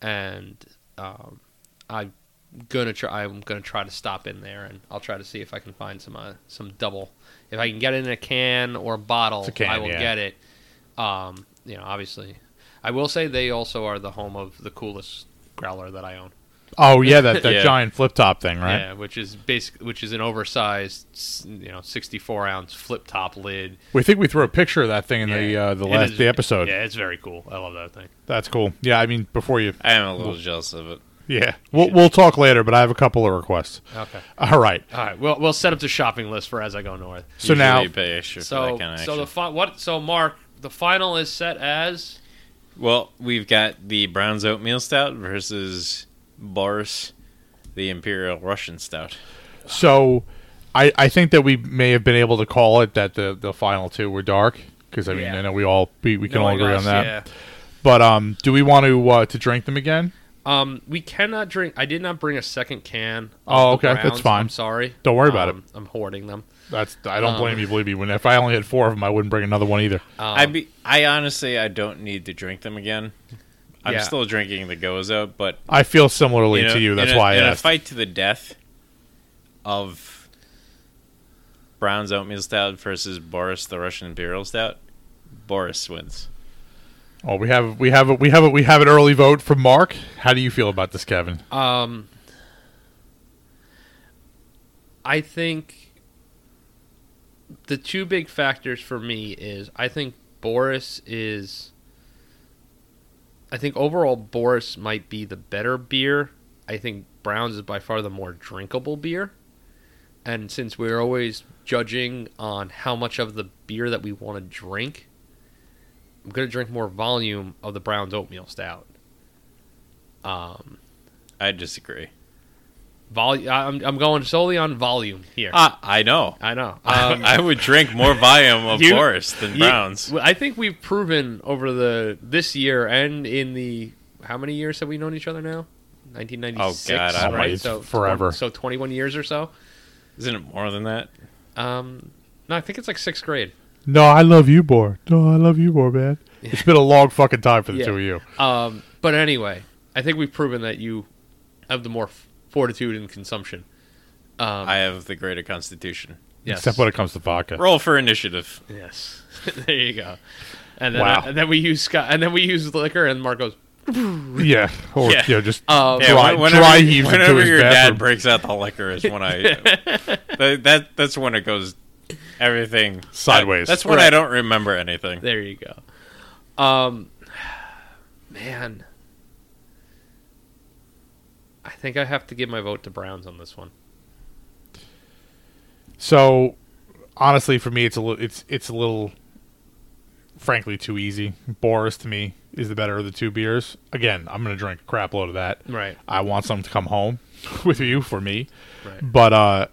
and um, I'm gonna try. I'm gonna try to stop in there, and I'll try to see if I can find some uh, some double. If I can get it in a can or a bottle, a can, I will yeah. get it. Um, you know, obviously, I will say they also are the home of the coolest growler that I own. oh yeah, that, (laughs) that Yeah. giant flip top thing, right? Yeah, which is basic, which is an oversized, you know, 64 ounce flip top lid. We think we threw a picture of that thing in the uh, the it last is- the episode. Yeah, it's very cool. I love that thing. That's cool. Yeah, I mean before you, I am a little jealous of it. Yeah, we'll we'll talk later, but I have a couple of requests. Okay. All right, All right. We'll we'll set up the shopping list for as I go north. so now you pay extra for So that kind of so action. the fi- what? So Mark, the final is set as Well, we've got the Brown's Oatmeal Stout versus Boris, the Imperial Russian Stout. So, I, I think that we may have been able to call it that the, the final two were dark because I mean Yeah. I know we all we, we can all Knowing agree us, on that. Yeah. But um, do we want to uh, to drink them again? Um, we cannot drink. I did not bring a second can. Oh, the okay, that's fine. I'm sorry. Don't worry about Um, I'm hoarding them. That's I don't Um, blame you. Believe me, when if I only had four of them, I wouldn't bring another one either. Um, I be, I honestly I don't need to drink them again. I'm Yeah. still drinking the Gose, but I feel similarly you know, to you. That's in a, why I in a fight to the death of Brown's Oatmeal Stout versus Boris the Russian Imperial Stout, Boris wins. Oh, we have we have a, we have a, we have an early vote from Mark. How do you feel about this, Kevin? Um, I think the two big factors for me is I think Boris is I think overall Boris might be the better beer. I think Browns is by far the more drinkable beer. And since we're always judging on how much of the beer that we want to drink, I'm going to drink more volume of the Browns oatmeal stout. Um, I disagree. Volume. I'm, I'm going solely on volume here. Ah, I know. I know. (laughs) Um, I would drink more volume of You- Boris than you- Browns. I think we've proven over the this year and in the how many years have we known each other now? 1996. Oh, God, I right? It's So forever. So 21 years or so. Isn't it more than that? Um, no, I think it's like sixth grade. No, I love you more. No, I love you more, man. It's been a long fucking time for the Yeah. two of you. Um, but anyway, I think we've proven that you have the more f- fortitude in consumption. Um, I have the greater constitution. yes. Except when it comes to vodka. Roll for initiative. Yes. (laughs) there you go. And then Wow. and then we use Scott, and then we use liquor, and Mark goes, (laughs) Yeah. Or, Yeah. you know, just Um, Yeah, dry, when- whenever, dry heaves into whenever his your bathroom. dad breaks out the liquor is when I (laughs) that, that that's when it goes everything Sideways. that's when Right. I don't remember anything. There you go. Um, man, I think I have to give my vote to Browns on this one. So, honestly, for me, it's a little, it's it's a little, frankly, too easy. Boris to me is the better of the two beers. Again, I'm gonna drink a crap load of that. Right. I want some to come home (laughs) with you for me, Right. but uh,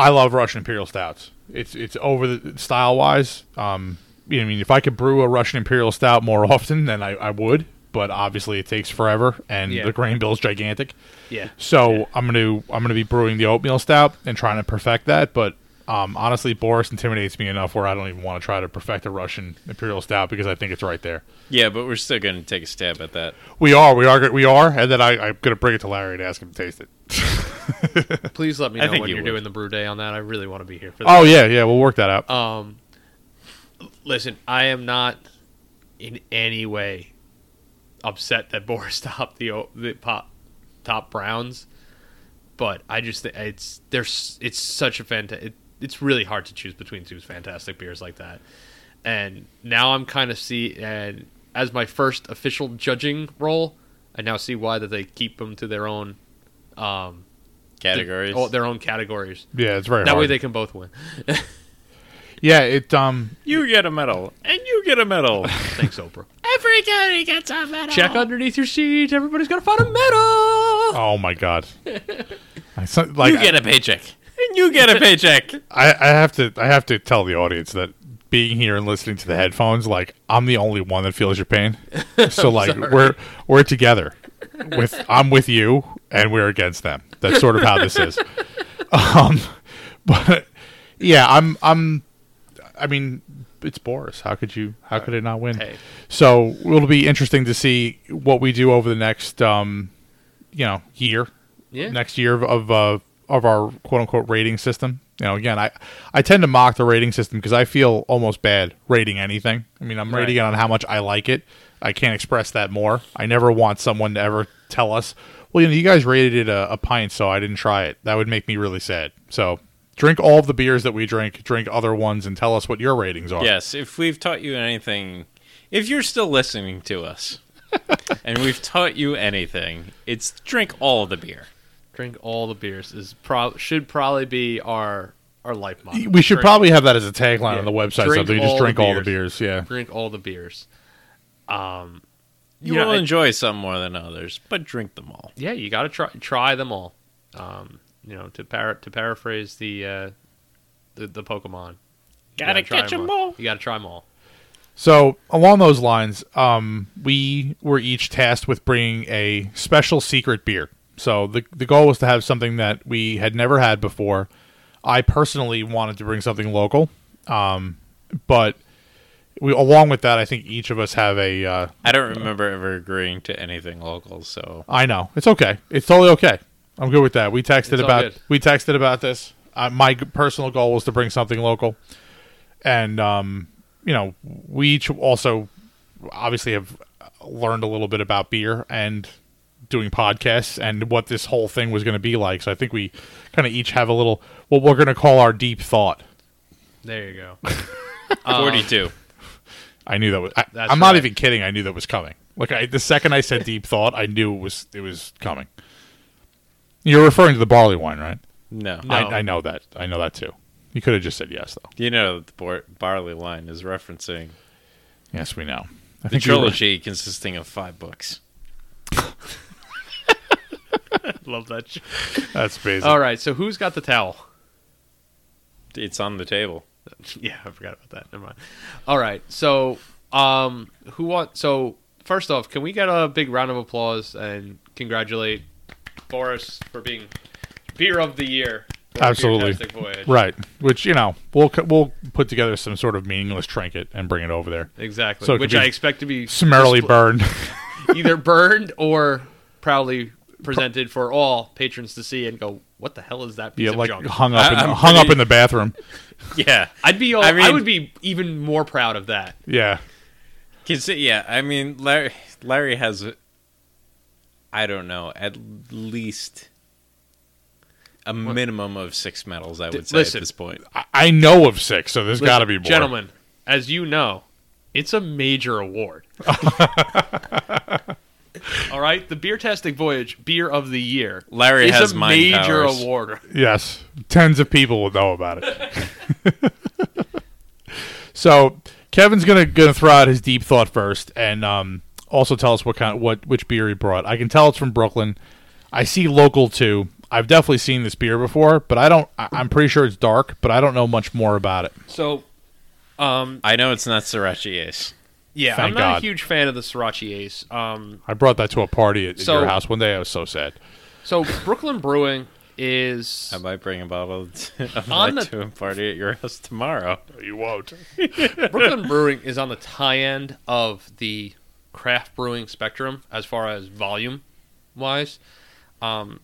I love Russian Imperial Stouts. It's it's over the style wise. Um, you know, I mean, if I could brew a Russian Imperial Stout more (laughs) often, then I, I would. But obviously, it takes forever, and Yeah. the grain bill is gigantic. Yeah. So I'm gonna I'm gonna be brewing the oatmeal stout and trying to perfect that. But um, honestly, Boris intimidates me enough where I don't even want to try to perfect a Russian imperial stout because I think it's right there. Yeah, but we're still going to take a stab at that. We are, we are, we are, and then I, I'm gonna bring it to Larry and ask him to taste it. (laughs) (laughs) Please let me know when you you're would. doing the brew day on that. I really want to be here for that. Oh yeah, yeah, we'll work that out. Um, listen, I am not in any way upset that (laughs) Boris topped the the pop, top Browns, but I just think it's there's it's such a fantastic. It, it's really hard to choose between two fantastic beers like that, and now I'm kind of see and as my first official judging role, I now see why that they keep them to their own um Categories. oh, their own categories. yeah, it's very That hard. way they can both win. (laughs) yeah, it um you get a medal, and you get a medal. (laughs) Thanks, Oprah. Everybody gets a medal. Check underneath your seat. Everybody's gonna find a medal. oh my god, I, so- like you get a paycheck, and you get a paycheck. (laughs) I, I have to I have to tell the audience that being here and listening to the headphones, like I'm the only one that feels your pain. So like we're we're together. With I'm with you and we're against them. That's sort of how this is. Um but yeah, I'm I'm I mean it's Boris. How could you how could it not win? Hey. So it'll be interesting to see what we do over the next um you know year Yeah. next year of of, uh, of our quote unquote rating system. You know, again, I I tend to mock the rating system because I feel almost bad rating anything. I mean, I'm rating it on how much I like it. I can't express that more. I never want someone to ever tell us, "Well, you know, you guys rated it a, a pint, so I didn't try it." That would make me really sad. So, drink all of the beers that we drink, drink other ones, and tell us what your ratings are. Yes, if we've taught you anything, if you're still listening to us, (laughs) and we've taught you anything, it's drink all of the beer. Drink all the beers is pro- should probably be our our life motto. We should Drink- probably have that as a tagline Yeah. on the website. Drink something. You just all the drink all the beers. beers. Yeah. drink all the beers. Um, You, know, will I- enjoy some more than others, but drink them all. yeah, you got to try try them all. Um, you know, to par- to paraphrase the uh, the, the Pokemon, You Gotta try catch 'em all. You got to try them all. So along those lines, um, we were each tasked with bringing a special secret beer. So the the goal was to have something that we had never had before. I personally wanted to bring something local, um, but we along with that, I think each of us have a. Uh, I don't remember ever agreeing to anything local, so I know it's okay. It's totally okay. I'm good with that. We texted It's about we texted about this. Uh, my personal goal was to bring something local, and um, you know, we each also obviously have learned a little bit about beer and doing podcasts and what this whole thing was going to be like. So I think we kind of each have a little what we're going to call our deep thought. There you go. (laughs) forty-two. I knew that was. I, That's I'm not even kidding. I knew that was coming. Like I, the second I said deep thought, I knew it was it was coming. You're referring to the barley wine, right? No. No. I, I know that. I know that too. You could have just said yes, though. You know, that the bar- barley wine is referencing Yes, we know. I the you were- trilogy consisting of five books. (laughs) Love that. That's basic. All right, so who's got the towel? It's on the table. (laughs) Yeah, I forgot about that. Never mind. All right, so um, who want? So first off, can we get a big round of applause and congratulate Boris for being beer of the year? Absolutely. Right. Which you know we'll we'll put together some sort of meaningless trinket and bring it over there. Exactly. So Which I expect to be Summarily burned. (laughs) either burned or proudly (laughs) presented for all patrons to see and go, "What the hell is that piece yeah, of like junk?" hung up I- in, I'm hung up in the bathroom. (laughs) Yeah. I'd be. All, I I, would be even more proud of that. Yeah. Consi- yeah, I mean, Larry, Larry has, I don't know, at least a minimum of six medals, I would say listen. at this point. I, I know of six, so there's got to be more. Gentlemen, as you know, it's a major award. (laughs) (laughs) All right, the Beer Tastic Voyage Beer of the Year. Larry is has a mind major powers. award. Yes, tens of people will know about it. (laughs) so Kevin's gonna gonna throw out his deep thought first, and um, also tell us what kind what which beer he brought. I can tell it's from Brooklyn. I see local too. I've definitely seen this beer before, but I don't. I, I'm pretty sure it's dark, but I don't know much more about it. So, um, I know it's not Sorachi Ace. Yeah, Thank I'm not God. a huge fan of the Sorachi Ace. Um, I brought that to a party at, at your house one day. I was so sad. so Brooklyn Brewing is I might bring a bottle of (laughs) On that the- to a party at your house tomorrow. You won't. (laughs) Brooklyn Brewing is on the high end of the craft brewing spectrum as far as volume wise. Um,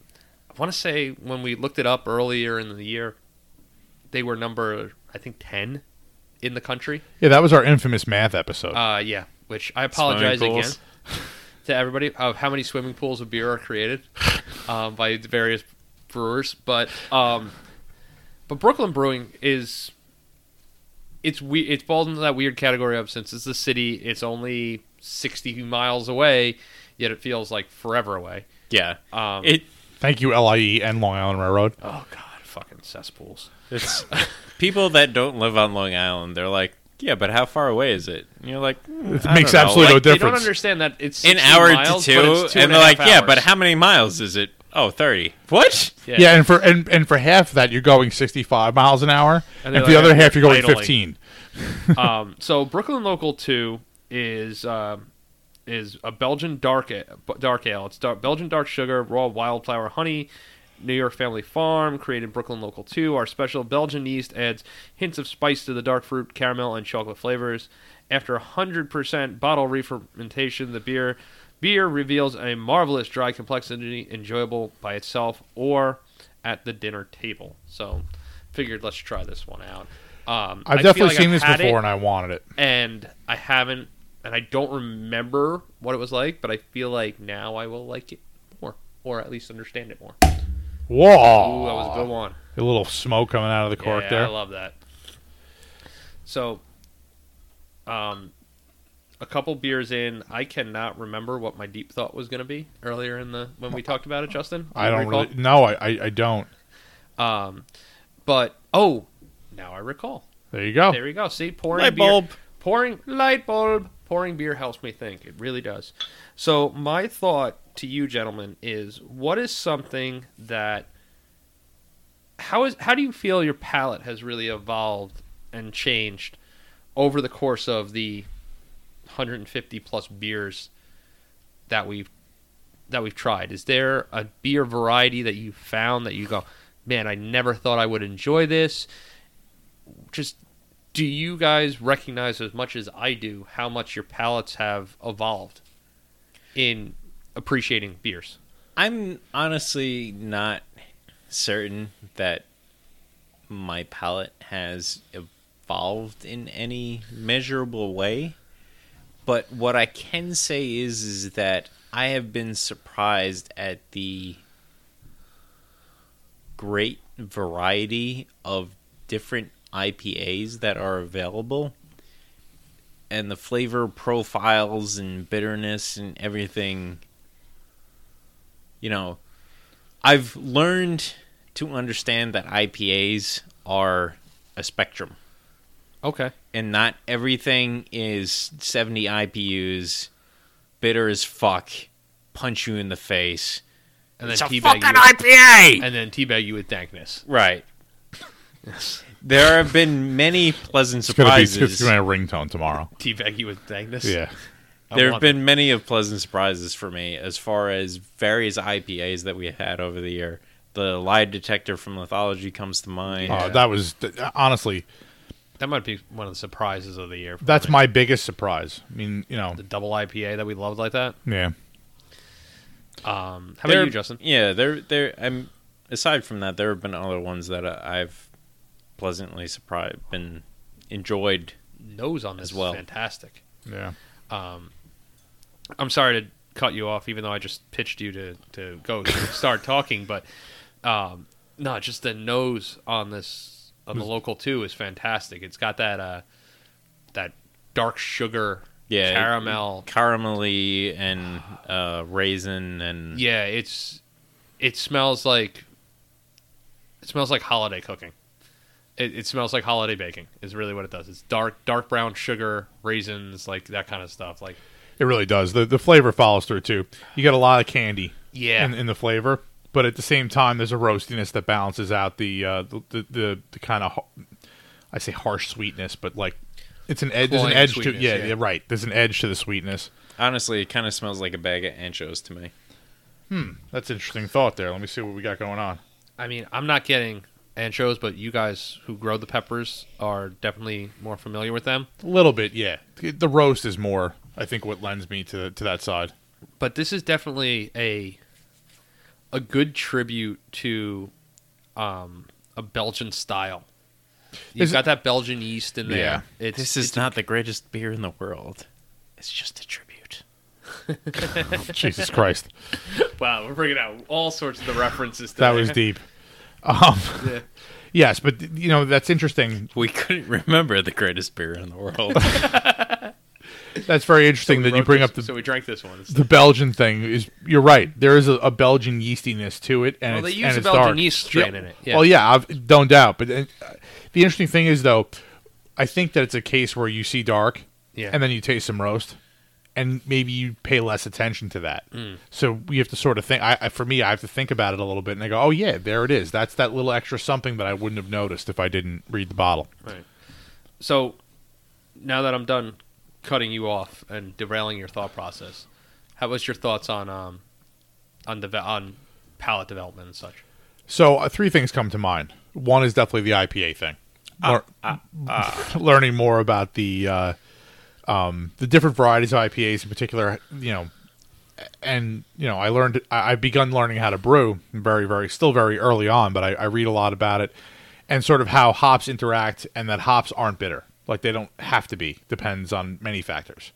I want to say when we looked it up earlier in the year, they were number I think ten in the country. Yeah, that was our infamous math episode. Uh, yeah, which I apologize again to everybody of how many swimming pools of beer are created (laughs) um, by the various brewers, but um, but Brooklyn Brewing is it's we it falls into that weird category of since it's the city, it's only sixty miles away, yet it feels like forever away. Yeah. Um, It Thank you, LIE and Long Island Railroad. oh god, fucking cesspools. It's (laughs) people that don't live on Long Island. They're like, yeah, but how far away is it? And you're like, mm, It I makes don't know, absolutely like, no They don't difference. understand that it's an 60 hour miles, to but two, it's two and a they're like, half yeah, hours. but how many miles is it? Oh, 30. What? Yeah. and for and, and for half of that you're going 65 miles an hour, And and, they're for the like, other half you're going idling." 15. (laughs) um, so Brooklyn Local Two is um is a Belgian dark a- dark ale. It's dark, Belgian dark sugar, raw wildflower honey, New York Family Farm, created Brooklyn Local Two. Our special Belgian yeast adds hints of spice to the dark fruit, caramel, and chocolate flavors. After 100% bottle re-fermentation, the beer beer reveals a marvelous dry complexity, enjoyable by itself or at the dinner table. So, figured let's try this one out. Um, I've definitely like seen I've this before and I wanted it. and I haven't, and I don't remember what it was like, but I feel like now I will like it more, or at least understand it more. Whoa! Ooh, that was a good one. A little smoke coming out of the cork yeah, there. I love that. So, um, a couple beers in, I cannot remember what my deep thought was going to be earlier in the when we talked about it, Justin. Do I don't recall? really. No, I, I I don't. Um, but oh, now I recall. There you go. There we go. See, pouring Light beer, bulb. pouring light bulb, pouring beer helps me think. It really does. So my thought to you, gentlemen, is what is something that how is how do you feel your palate has really evolved and changed over the course of the 150 plus beers that we've that we've tried? Is there a beer variety that you found that you go, man, I never thought I would enjoy this? Just do you guys recognize as much as I do how much your palates have evolved in appreciating beers? I'm honestly not certain that my palate has evolved in any measurable way. But what I can say is is that I have been surprised at the great variety of different IPAs that are available. and the flavor profiles and bitterness and everything. You know, I've learned to understand that IPAs are a spectrum Okay. and not everything is 70 IBUs, bitter as fuck, punch you in the face. And then It's a teabag fucking you with, IPA! and then teabag you with dankness. Right. (laughs) There have been many pleasant It's gonna be surprises. it's gonna be a ringtone tomorrow. Teabag you with dankness. Yeah. I there have want been many of pleasant surprises for me as far as various IPAs that we had over the year. The lie detector from Lithology comes to mind. Uh, that was th- honestly that. that might be one of the surprises of the year. for that's me. my biggest surprise. I mean, you know, the double IPA that we loved like that. yeah. Um, how There- about you, Justin? Yeah, there, there. I'm. Aside from that, there have been other ones that uh, I've pleasantly surprised, been enjoyed. Nose on this As well. is fantastic. Yeah. Um, I'm sorry to cut you off, even though I just pitched you to to go start talking, but um, no, just the nose on this on the local two is fantastic. It's got that uh, that dark sugar Yeah, caramel. caramelly and uh, raisin and Yeah, it's it smells like it smells like holiday cooking. It, it smells like holiday baking. Is really what it does. It's dark dark brown sugar, raisins, like that kind of stuff. Like It really does. The the flavor follows through too. You get a lot of candy yeah, in, in the flavor, but at the same time, there's a roastiness that balances out the uh, the, the the the kind of I say harsh sweetness, but like it's an edge. There's an edge to yeah, yeah. yeah, right. There's an edge to the sweetness. honestly, it kind of smells like a bag of anchos to me. Hmm, that's an interesting thought there. Let me see what we got going on. I mean, I'm not getting anchos, but you guys who grow the peppers are definitely more familiar with them. A little bit, yeah. The roast is more, I think, what lends me to to that side. But this is definitely a a good tribute to um, a Belgian style. You've Is got that Belgian yeast in there. Yeah. It's, This is it's- not the greatest beer in the world. It's just a tribute. (laughs) (laughs) Jesus Christ, wow. We're bringing out all sorts of the references. that was (laughs) deep. Um, Yeah. yes, but you know that's interesting. We couldn't remember the greatest beer in the world. That's very interesting We that you bring this- up the So we drank this one. The Belgian thing. Is you're right. There is a, a Belgian yeastiness to it, and Well, they use and Belgian dark. yeast strain in it, yeah. Well, yeah, I've, don't doubt. But uh, the interesting thing is, though, I think that it's a case where you see dark, Yeah. and then you taste some roast, and maybe you pay less attention to that. Mm. So we have to sort of think. I, I, for me, I have to think about it a little bit, and I go, "Oh yeah, there it is. That's that little extra something that I wouldn't have noticed if I didn't read the bottle." Right. So now that I'm done cutting you off and derailing your thought process, how was your thoughts on um on deve- on palate development and such? So uh, three things come to mind. One is definitely the IPA thing. Lear- (laughs) learning more about the uh, um, the different varieties of IPAs in particular, you know, and you know, I learned I, I've begun learning how to brew very, very still very early on, but I, I read a lot about it and sort of how hops interact and that hops aren't bitter, like they don't have to be. Depends on many factors.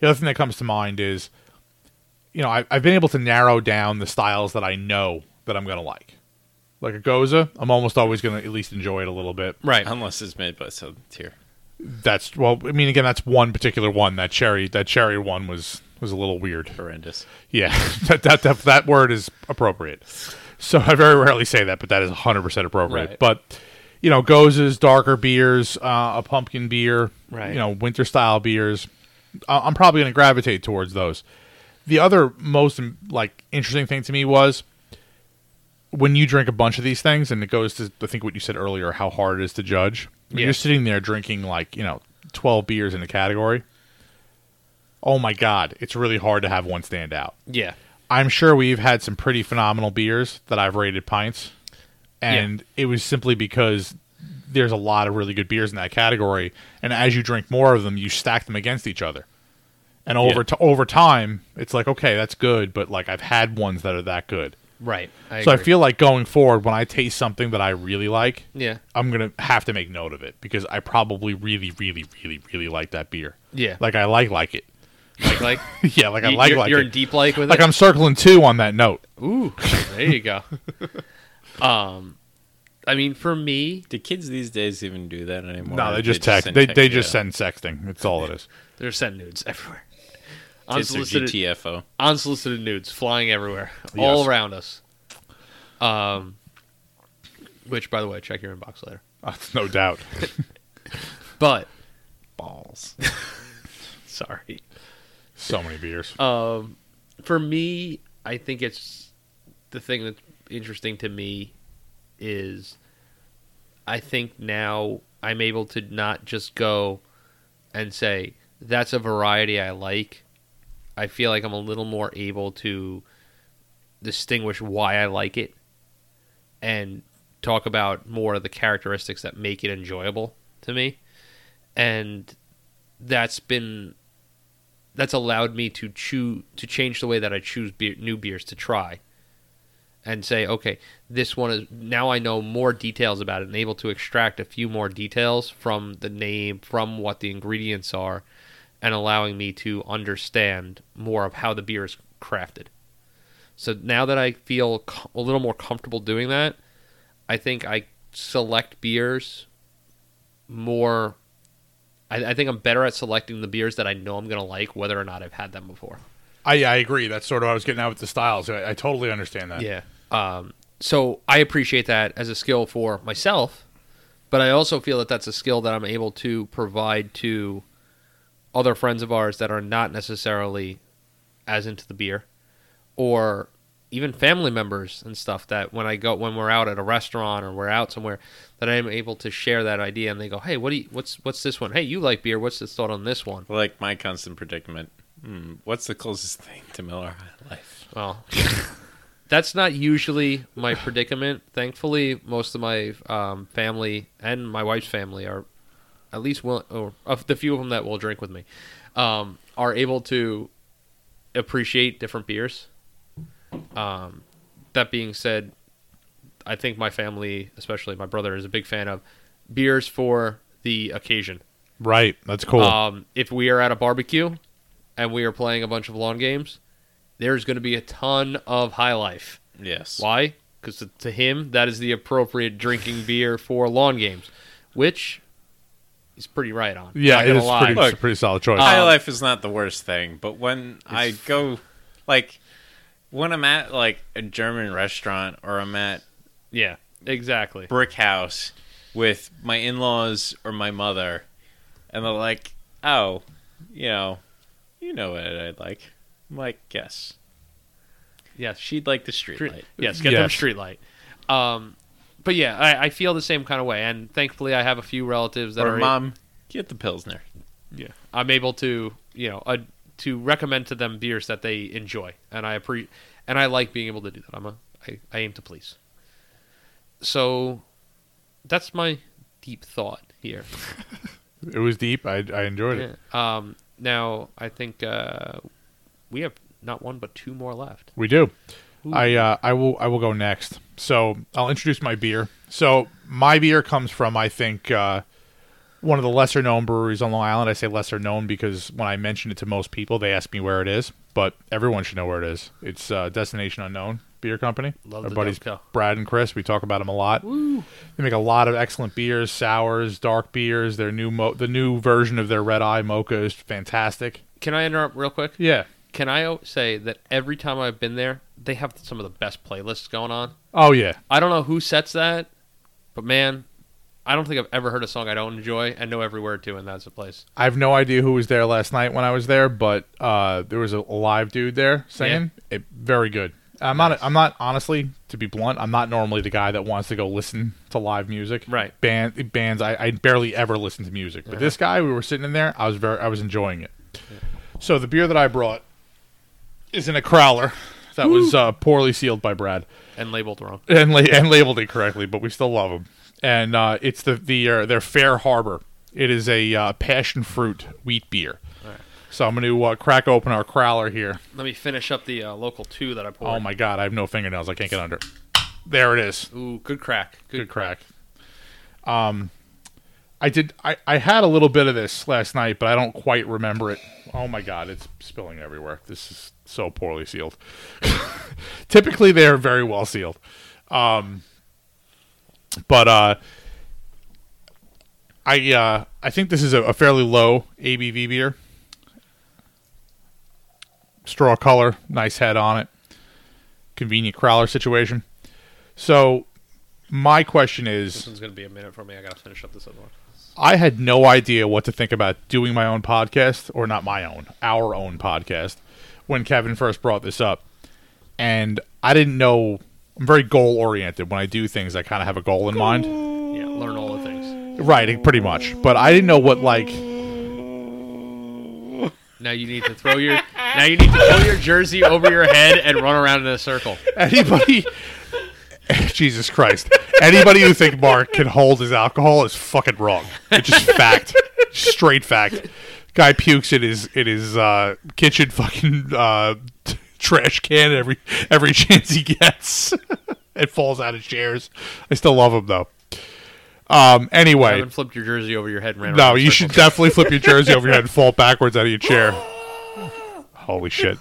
The other thing that comes to mind is, you know, I, I've been able to narrow down the styles that I know that I'm going to like. Like a Gose, I'm almost always going to at least enjoy it a little bit. Right. Unless it's made by Southern Tier. That's well, I mean, again, that's one particular one. That cherry, that cherry one was was a little weird. Horrendous. Yeah, (laughs) that, that that that word is appropriate. So I very rarely say that, but that is 100 percent appropriate. Right. But you know, Goses, darker beers, uh, a pumpkin beer, Right. You know, winter style beers. I- I'm probably going to gravitate towards those. The other most like interesting thing to me was when you drink a bunch of these things, and it goes to I think what you said earlier, how hard it is to judge. When Yeah. You're sitting there drinking like you know 12 beers in a category. Oh my god, it's really hard to have one stand out. Yeah. I'm sure we've had some pretty phenomenal beers that I've rated pints, and it was simply because there's a lot of really good beers in that category, and as you drink more of them, you stack them against each other, and over Yeah. to over time, it's like okay, that's good, but like I've had ones that are that good, Right. I so I feel like going forward, when I taste something that I really like, Yeah. I'm gonna have to make note of it because I probably really, really, really, really like that beer. Yeah. Like I like like it. Like like (laughs) yeah, like I you- like you're, like you're it. in deep like with like it. I'm circling two on that note. Ooh, there you go. (laughs) um, I mean, for me, Do kids these days even do that anymore? No, they just text. They they just yeah. send sexting. That's all it is. (laughs) they're sent nudes everywhere. (laughs) Kids are Unsolicited, GTFO. unsolicited nudes flying everywhere, (laughs) all Yes. around us. Um, which, by the way, check your inbox later. Uh, no doubt. But Balls. sorry. So many beers. Um, for me, I think it's the thing that's interesting to me is I think now I'm able to not just go and say that's a variety I like. I feel like I'm a little more able to distinguish why I like it and talk about more of the characteristics that make it enjoyable to me. And that's been that's allowed me to choose to change the way that I choose beer, new beers to try, and say, okay, this one is now I know more details about it and able to extract a few more details from the name, from what the ingredients are, and allowing me to understand more of how the beer is crafted. So now that I feel a little more comfortable doing that, I think I select beers more I, I think I'm better at selecting the beers that I know I'm going to like, whether or not I've had them before. I I agree. That's sort of what I was getting at with the styles. I, I totally understand that. Yeah. Um, so I appreciate that as a skill for myself, but I also feel that that's a skill that I'm able to provide to other friends of ours that are not necessarily as into the beer, or even family members and stuff. That when I go when we're out at a restaurant or we're out somewhere, that I'm able to share that idea, and they go, "Hey, what do you, what's what's this one? Hey, you like beer? What's this thought on this one?" Like my constant predicament. Hmm, what's the closest thing to Miller High Life? Well, (laughs) that's not usually my (sighs) predicament. Thankfully, most of my um, family and my wife's family are at least will, or of the few of them that will drink with me, um, are able to appreciate different beers. Um, that being said, I think my family, especially my brother, is a big fan of beers for the occasion. Right. That's cool. Um, if we are at a barbecue and we are playing a bunch of lawn games, there's going to be a ton of High Life. Yes. Why? Because to, to him, that is the appropriate drinking (sighs) beer for lawn games, which he's pretty right on. yeah, Not it gonna is lie. pretty, it's a pretty solid choice. High Um, Life is not the worst thing, but when I go, like, when I'm at like a German restaurant or I'm at Yeah, exactly. brick house with my in-laws or my mother, and they're like, "Oh, you know, you know what I'd like." I'm like, "Yes, Yes, she'd like the street Street- light." yes, get them Yes. street light. Um, but yeah, I, I feel the same kind of way, and thankfully, I have a few relatives that Or are mom, get the pilsner. Yeah, I'm able to you know uh, to recommend to them beers that they enjoy, and I appre- and I like being able to do that. I'm a I, I aim to please. So, that's my deep thought here. (laughs) it was deep. I I enjoyed it. Yeah. Um, now I think uh, we have not one but two more left. We do. I uh, I will I will go next. So I'll introduce my beer. So my beer comes from I think uh, one of the lesser known breweries on Long Island. I say lesser known because when I mention it to most people, they ask me where it is, but everyone should know where it is. It's uh, Destination Unknown Beer Company. Love Our the buddies Devco. Brad and Chris. We talk about them a lot. They make a lot of excellent beers, sours, dark beers. Their new mo- the new version of their Red Eye Mocha is fantastic. Can I interrupt real quick? Yeah. Can I say that every time I've been there, they have some of the best playlists going on. Oh yeah. I don't know who sets that, but man, I don't think I've ever heard a song I don't enjoy and know every word to, and that's a place. I have no idea who was there last night when I was there, but uh, there was a, live dude there singing. It very good. I'm not. I'm not honestly, to be blunt, I'm not normally the guy that wants to go listen to live music. Right. Band bands. I, I barely ever listen to music, but this guy, we were sitting in there. I was very. I was enjoying it. So the beer that I brought is in a crowler that was uh, poorly sealed by Brad And labeled wrong. and la- and labeled it correctly, but we still love them. And uh, it's the the uh, their Fair Harbor. It is a uh, passion fruit wheat beer. So I'm going to uh, crack open our crowler here. Let me finish up the uh, local two that I poured. Oh my god, I have no fingernails. I can't get under. There it is. Ooh, good crack. Good, Good crack. Um, I did. I I had a little bit of this last night, but I don't quite remember it. Oh my god, it's spilling everywhere. This is so poorly sealed. (laughs) Typically, they are very well sealed. Um, but uh, I uh, I think this is a, a fairly low ABV beer. Straw color, nice head on it. Convenient crowler situation. So, my question is: This one's gonna be a minute for me. I gotta finish up this other one. I had no idea what to think about doing my own podcast, or not my own, our own podcast, when Kevin first brought this up. And I didn't know. I'm very goal oriented. When I do things, I kind of have a goal in mind. Yeah, learn all the things. Right, pretty much. But I didn't know what, like. Now you need to throw your now you need to throw your jersey over your head and run around in a circle. (laughs) Anybody. (laughs) Jesus Christ. Anybody who think Mark can hold his alcohol is fucking wrong. It's just fact. Straight fact. Guy pukes in his in his uh, kitchen fucking uh, t- (laughs) trash can every every chance he gets. (laughs) it falls out of chairs. I still love him though. Um. Anyway, haven't flipped your jersey over your head and ran no, around in a you should definitely flip your jersey over your head and fall backwards out of your chair. Holy shit.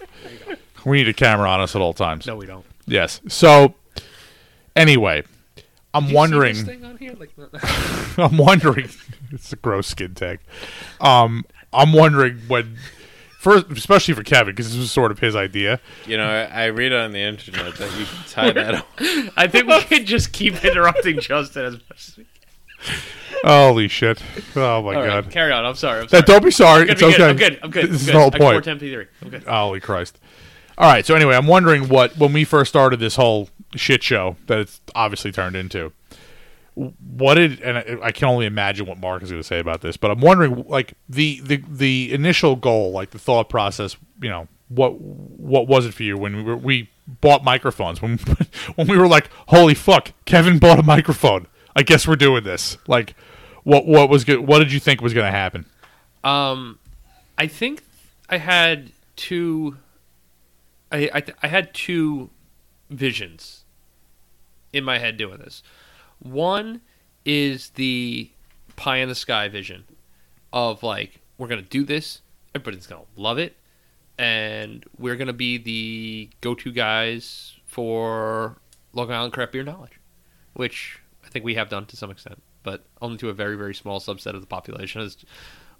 We need a camera on us at all times. No, we don't. Yes. So, anyway, I'm wondering. See this thing on here? Like, (laughs) I'm wondering. (laughs) It's a gross skin tag. Um, I'm wondering when, first, especially for Kevin, because this was sort of his idea. You know, I, I read on the internet that you can tie that up. (laughs) I think we can just keep interrupting Justin as much as we Holy shit! Oh my All god! right, carry on. I'm sorry. I'm sorry. That, don't be sorry. I'm It's good, okay. I'm good. I'm good. This is I'm the whole good. I point. can 410 P3. I'm good. Holy Christ! All right. So anyway, I'm wondering what when we first started this whole shit show that it's obviously turned into. What did and I, can only imagine what Mark is going to say about this, but I'm wondering like the the the initial goal, like the thought process. You know what what was it for you when we were we bought microphones when (laughs) when we were like, holy fuck, Kevin bought a microphone. I guess we're doing this. Like, what what was good? What did you think was going to happen? Um, I think I had two. I I, I had two visions in my head doing this. One is the pie in the sky vision of like we're gonna do this, everybody's gonna love it, and we're gonna be the go-to guys for Long Island craft beer knowledge, which I think we have done to some extent, but only to a very very small subset of the population, as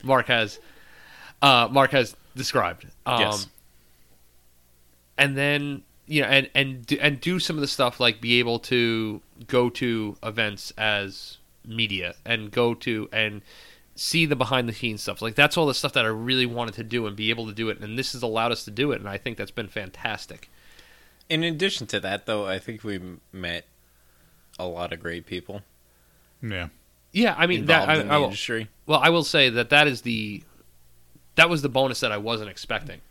Mark has uh, Mark has described. Um, Yes. and then you know, and and do- and do some of the stuff like be able to go to events as media and go to and see the behind the scenes stuff. Like that's all the stuff that I really wanted to do and be able to do it. And this has allowed us to do it, and I think that's been fantastic. In addition to that, though, I think we met a lot of great people Yeah. Yeah, I mean involved that. I, in I the will, industry. Well, I will say that that is the that was the bonus that I wasn't expecting.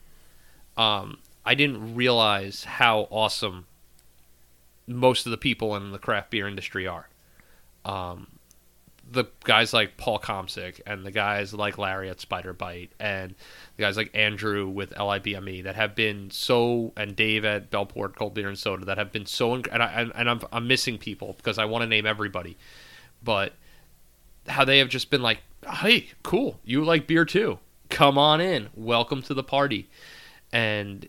Um, I didn't realize how awesome most of the people in the craft beer industry are. Um, the guys like Paul Komsick and the guys like Larry at Spider Bite and the guys like Andrew with LIBME that have been so and Dave at Bellport Cold Beer and Soda that have been so inc- and I and I'm I'm missing people because I want to name everybody, but how they have just been like, "Hey, cool, you like beer too? Come on in, welcome to the party," and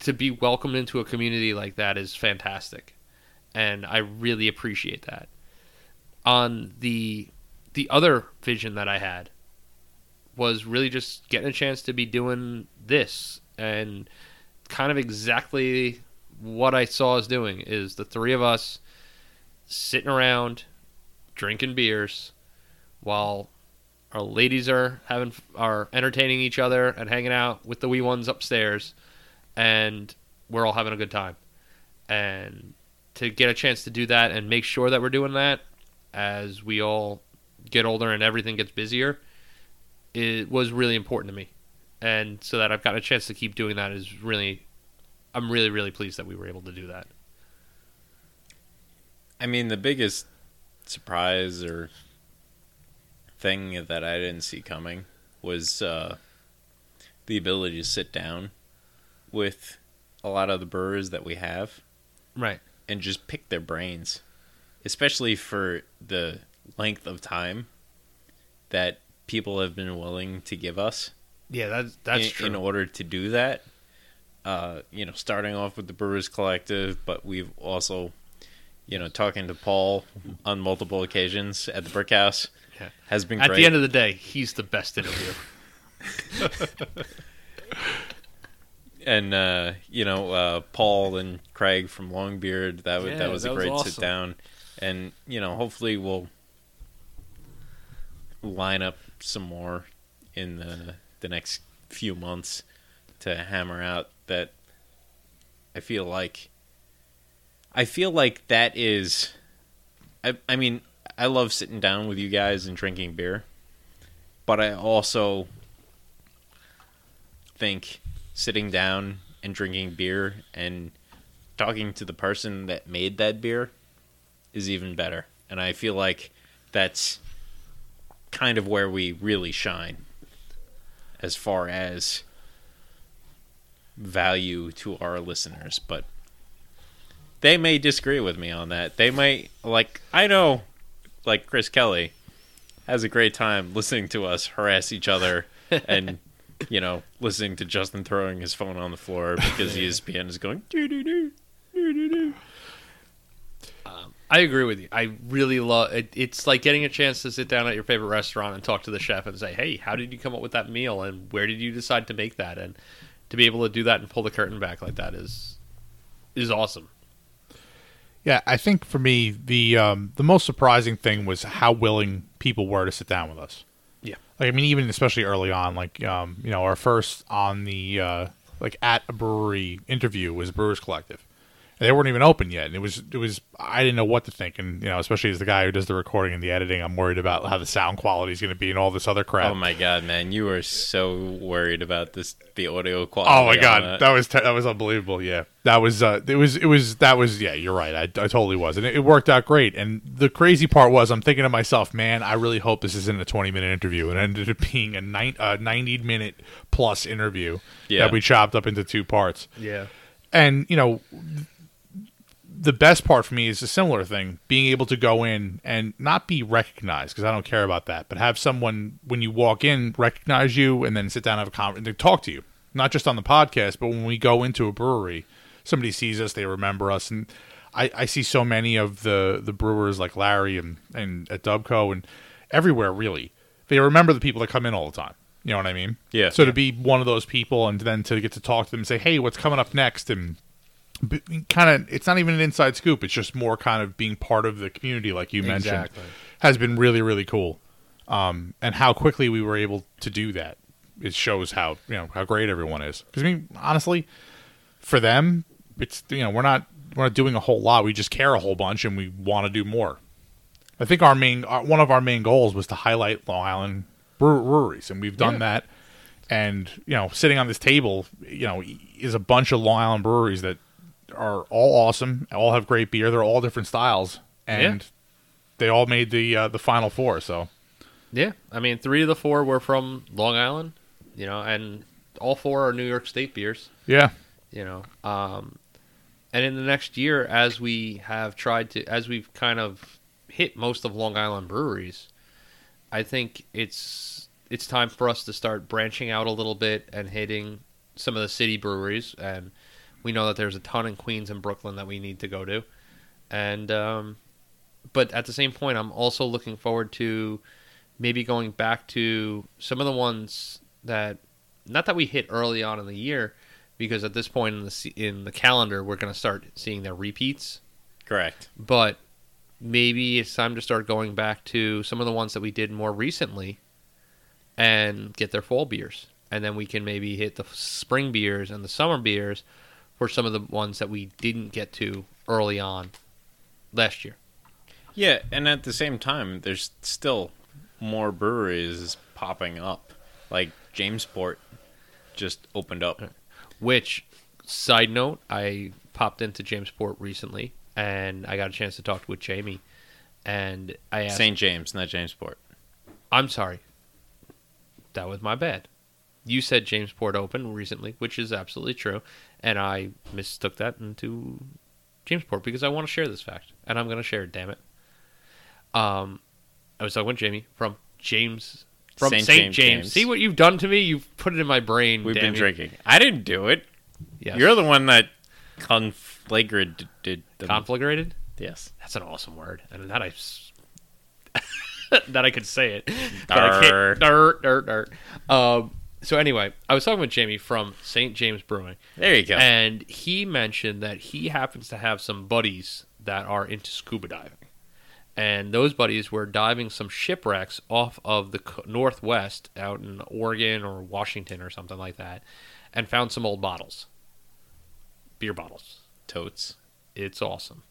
to be welcomed into a community like that is fantastic, and I really appreciate that. On the the other vision that I had was really just getting a chance to be doing this. And kind of exactly what I saw us doing is the three of us sitting around drinking beers while our ladies are having are entertaining each other and hanging out with the wee ones upstairs and we're all having a good time. And to get a chance to do that and make sure that we're doing that as we all get older and everything gets busier it was really important to me. And so that I've got a chance to keep doing that is really I'm really really pleased that we were able to do that. I mean, the biggest surprise or thing that I didn't see coming was uh, the ability to sit down with a lot of the brewers that we have right and just pick their brains, especially for the length of time that people have been willing to give us yeah that's that's in, true in order to do that. Uh, you know, starting off with the Brewers Collective, but we've also, you know, talking to Paul on multiple occasions at the Brick House Yeah. has been At great. the end of the day, he's the best interviewer. (laughs) (laughs) and uh, you know, uh, Paul and Craig from Longbeard. That was Yeah, that was that a was great awesome. sit down, and you know, hopefully we'll line up some more in the the next few months to hammer out that. I feel like. I feel like that is. I I mean, I love sitting down with you guys and drinking beer, but I also think sitting down and drinking beer and talking to the person that made that beer is even better. And I feel like that's kind of where we really shine as far as value to our listeners. But they may disagree with me on that. They might, like, I know, like Chris Kelly has a great time listening to us harass each other (laughs) and you know, listening to Justin throwing his phone on the floor because (laughs) ESPN is going doo doo doo doo doo doo. I agree with you. I really love it. It's like getting a chance to sit down at your favorite restaurant and talk to the chef and say, "Hey, how did you come up with that meal? And where did you decide to make that?" And to be able to do that and pull the curtain back like that is is awesome. Yeah, I think for me the um, the most surprising thing was how willing people were to sit down with us. Like I mean, even especially early on, like um, you know, our first on the uh, like at a brewery interview was Brewers Collective. And they weren't even open yet, and it was it was I didn't know what to think, and you know, especially as the guy who does the recording and the editing, I'm worried about how the sound quality is going to be and all this other crap. Oh my god, man, you were so worried about this the audio quality. Oh my god, that. that was te- that was unbelievable. Yeah, that was uh, it was it was that was yeah. You're right. I, I totally was, and it, it worked out great. And the crazy part was, I'm thinking to myself, man, I really hope this isn't a 20 minute interview, and it ended up being a, nine, a 90 minute plus interview Yeah. that we chopped up into two parts. Yeah. And you know, the best part for me is a similar thing: being able to go in and not be recognized because I don't care about that, but have someone when you walk in recognize you and then sit down and have a conversation and talk to you, not just on the podcast, but when we go into a brewery, somebody sees us, they remember us, and I, I see so many of the the brewers like Larry and and at Dubco and everywhere really, they remember the people that come in all the time. You know what I mean? Yeah. So to be one of those people and then to get to talk to them and say, hey, what's coming up next and kind of it's not even an inside scoop it's just more kind of being part of the community like you mentioned Exactly. has been really really cool um, and how quickly we were able to do that it shows how you know how great everyone is because i mean honestly for them it's you know we're not we're not doing a whole lot we just care a whole bunch and we want to do more i think our main our, one of our main goals was to highlight long island brew- breweries and we've done Yeah. that and you know sitting on this table you know is a bunch of long island breweries that are all awesome all have great beer they're all different styles and Yeah. they all made the uh, the final four so Yeah, I mean, three of the four were from Long Island, you know, and all four are New York State beers, yeah you know. Um, and in the next year, as we have tried to, as we've kind of hit most of Long Island breweries, I think it's it's time for us to start branching out a little bit and hitting some of the city breweries. And we know that there's a ton in Queens and Brooklyn that we need to go to, and um, but at the same point, I'm also looking forward to maybe going back to some of the ones that not that we hit early on in the year because at this point in the in the calendar we're going to start seeing their repeats. Correct. but maybe it's time to start going back to some of the ones that we did more recently and get their fall beers. And then we can maybe hit the spring beers and the summer beers for some of the ones that we didn't get to early on last year Yeah, and at the same time, there's still more breweries popping up. Like Jamesport just opened up. Uh, which, side note, I popped into Jamesport recently, and I got a chance to talk with Jamie, and I asked, St. James, not Jamesport. "I'm sorry, that was my bad. You said Jamesport opened recently, which is absolutely true, and I mistook that into Jamesport because I want to share this fact, and I'm going to share it. Damn it. Um, I was talking with Jamie from James." From St. James, James. See what you've done to me? You've put it in my brain. We've damn been you. drinking. I didn't do it. Yes. You're the one that conflagrated did them. conflagrated. Yes. That's an awesome word, and that I (laughs) that I could say it. But I can't-. Dirt, dirt, dirt. Um, so anyway, I was talking with Jamie from St. James Brewing, There you go. and he mentioned that he happens to have some buddies that are into scuba diving, and those buddies were diving some shipwrecks off of the northwest out in Oregon or Washington or something like that, and found some old bottles, beer bottles Totes. it's awesome.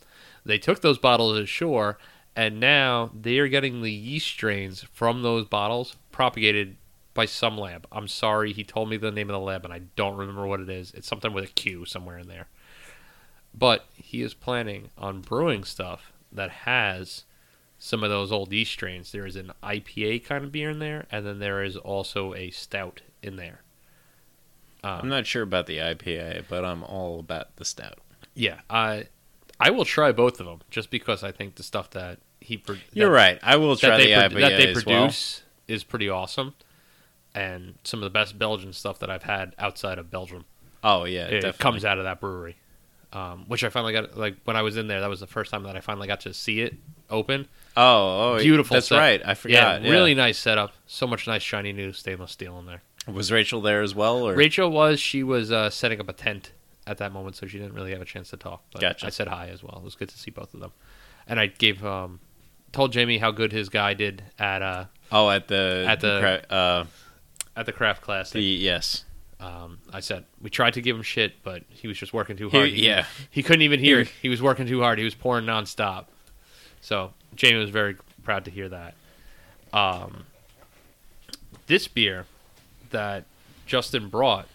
They took those bottles ashore, and now they are getting the yeast strains from those bottles propagated by some lab. I'm sorry, he told me the name of the lab, and I don't remember what it is. It's something with a Q somewhere in there. But he is planning on brewing stuff that has some of those old yeast strains. There is an IPA kind of beer in there, and then there is also a stout in there. I'm not sure about the IPA, but I'm all about the stout. Yeah, I I will try both of them just because I think the stuff that he pro- You're that- right. I will try that the they, IPA that they as well. produce is pretty awesome, and some of the best Belgian stuff that I've had outside of Belgium Oh yeah, it definitely. comes out of that brewery. Um, which I finally got like when I was in there. That was the first time that I finally got to see it open. Oh, oh, Beautiful. That's set- right. I forgot. Yeah, really nice setup. So much nice shiny new stainless steel in there. Was Rachel there as well? Or Rachel was she was uh, setting up a tent at that moment, so she didn't really have a chance to talk. But Gotcha. I said hi as well. It was good to see both of them, and I gave um, told Jamie how good his guy did at uh oh, at the At the- uh, at the craft class. the yes. Um, I said we tried to give him shit, but he was just working too He- hard. yeah. he couldn't even hear. He was working too hard. He was pouring nonstop. So Jamie was very proud to hear that. Um, this beer that Justin brought,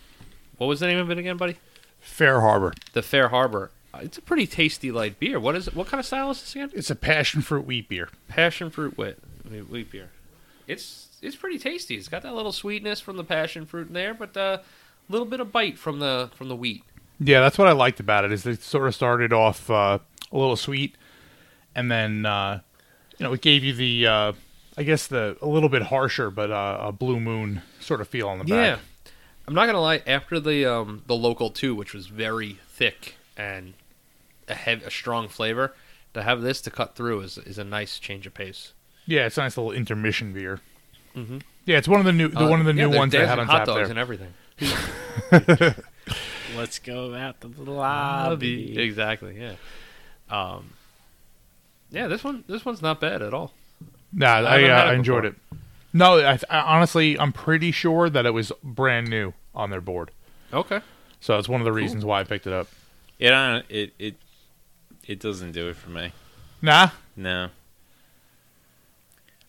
what was the name of it again, buddy? Fair Harbor. The Fair Harbor. Uh, It's a pretty tasty light beer. What is it? What kind of style is this again? It's a passion fruit wheat beer. Passion fruit wheat wheat wheat beer. It's it's pretty tasty. It's got that little sweetness from the passion fruit in there, but a little bit of bite from the from the wheat. Yeah, that's what I liked about it. Is it sort of started off uh, a little sweet, and then uh, you know it gave you the uh, I guess the a little bit harsher but uh, a blue moon sort of feel on the Yeah, back. Yeah, I'm not gonna lie. After the um the local two, which was very thick and a heavy, a strong flavor, to have this to cut through is is a nice change of pace. Yeah, it's a nice little intermission beer. Mhm. Yeah, it's one of the new the Uh, one of the yeah, new they're ones they had dancing on hot tap dogs there. and everything. (laughs) Let's go out to the lobby. exactly. Yeah. Um. Yeah, this one this one's not bad at all. Nah, haven't I, uh, it I enjoyed it. No, I, I honestly I'm pretty sure that it was brand new on their board, Okay. so it's one of the reasons why I picked it up. It uh, it it it doesn't do it for me. Nah, No.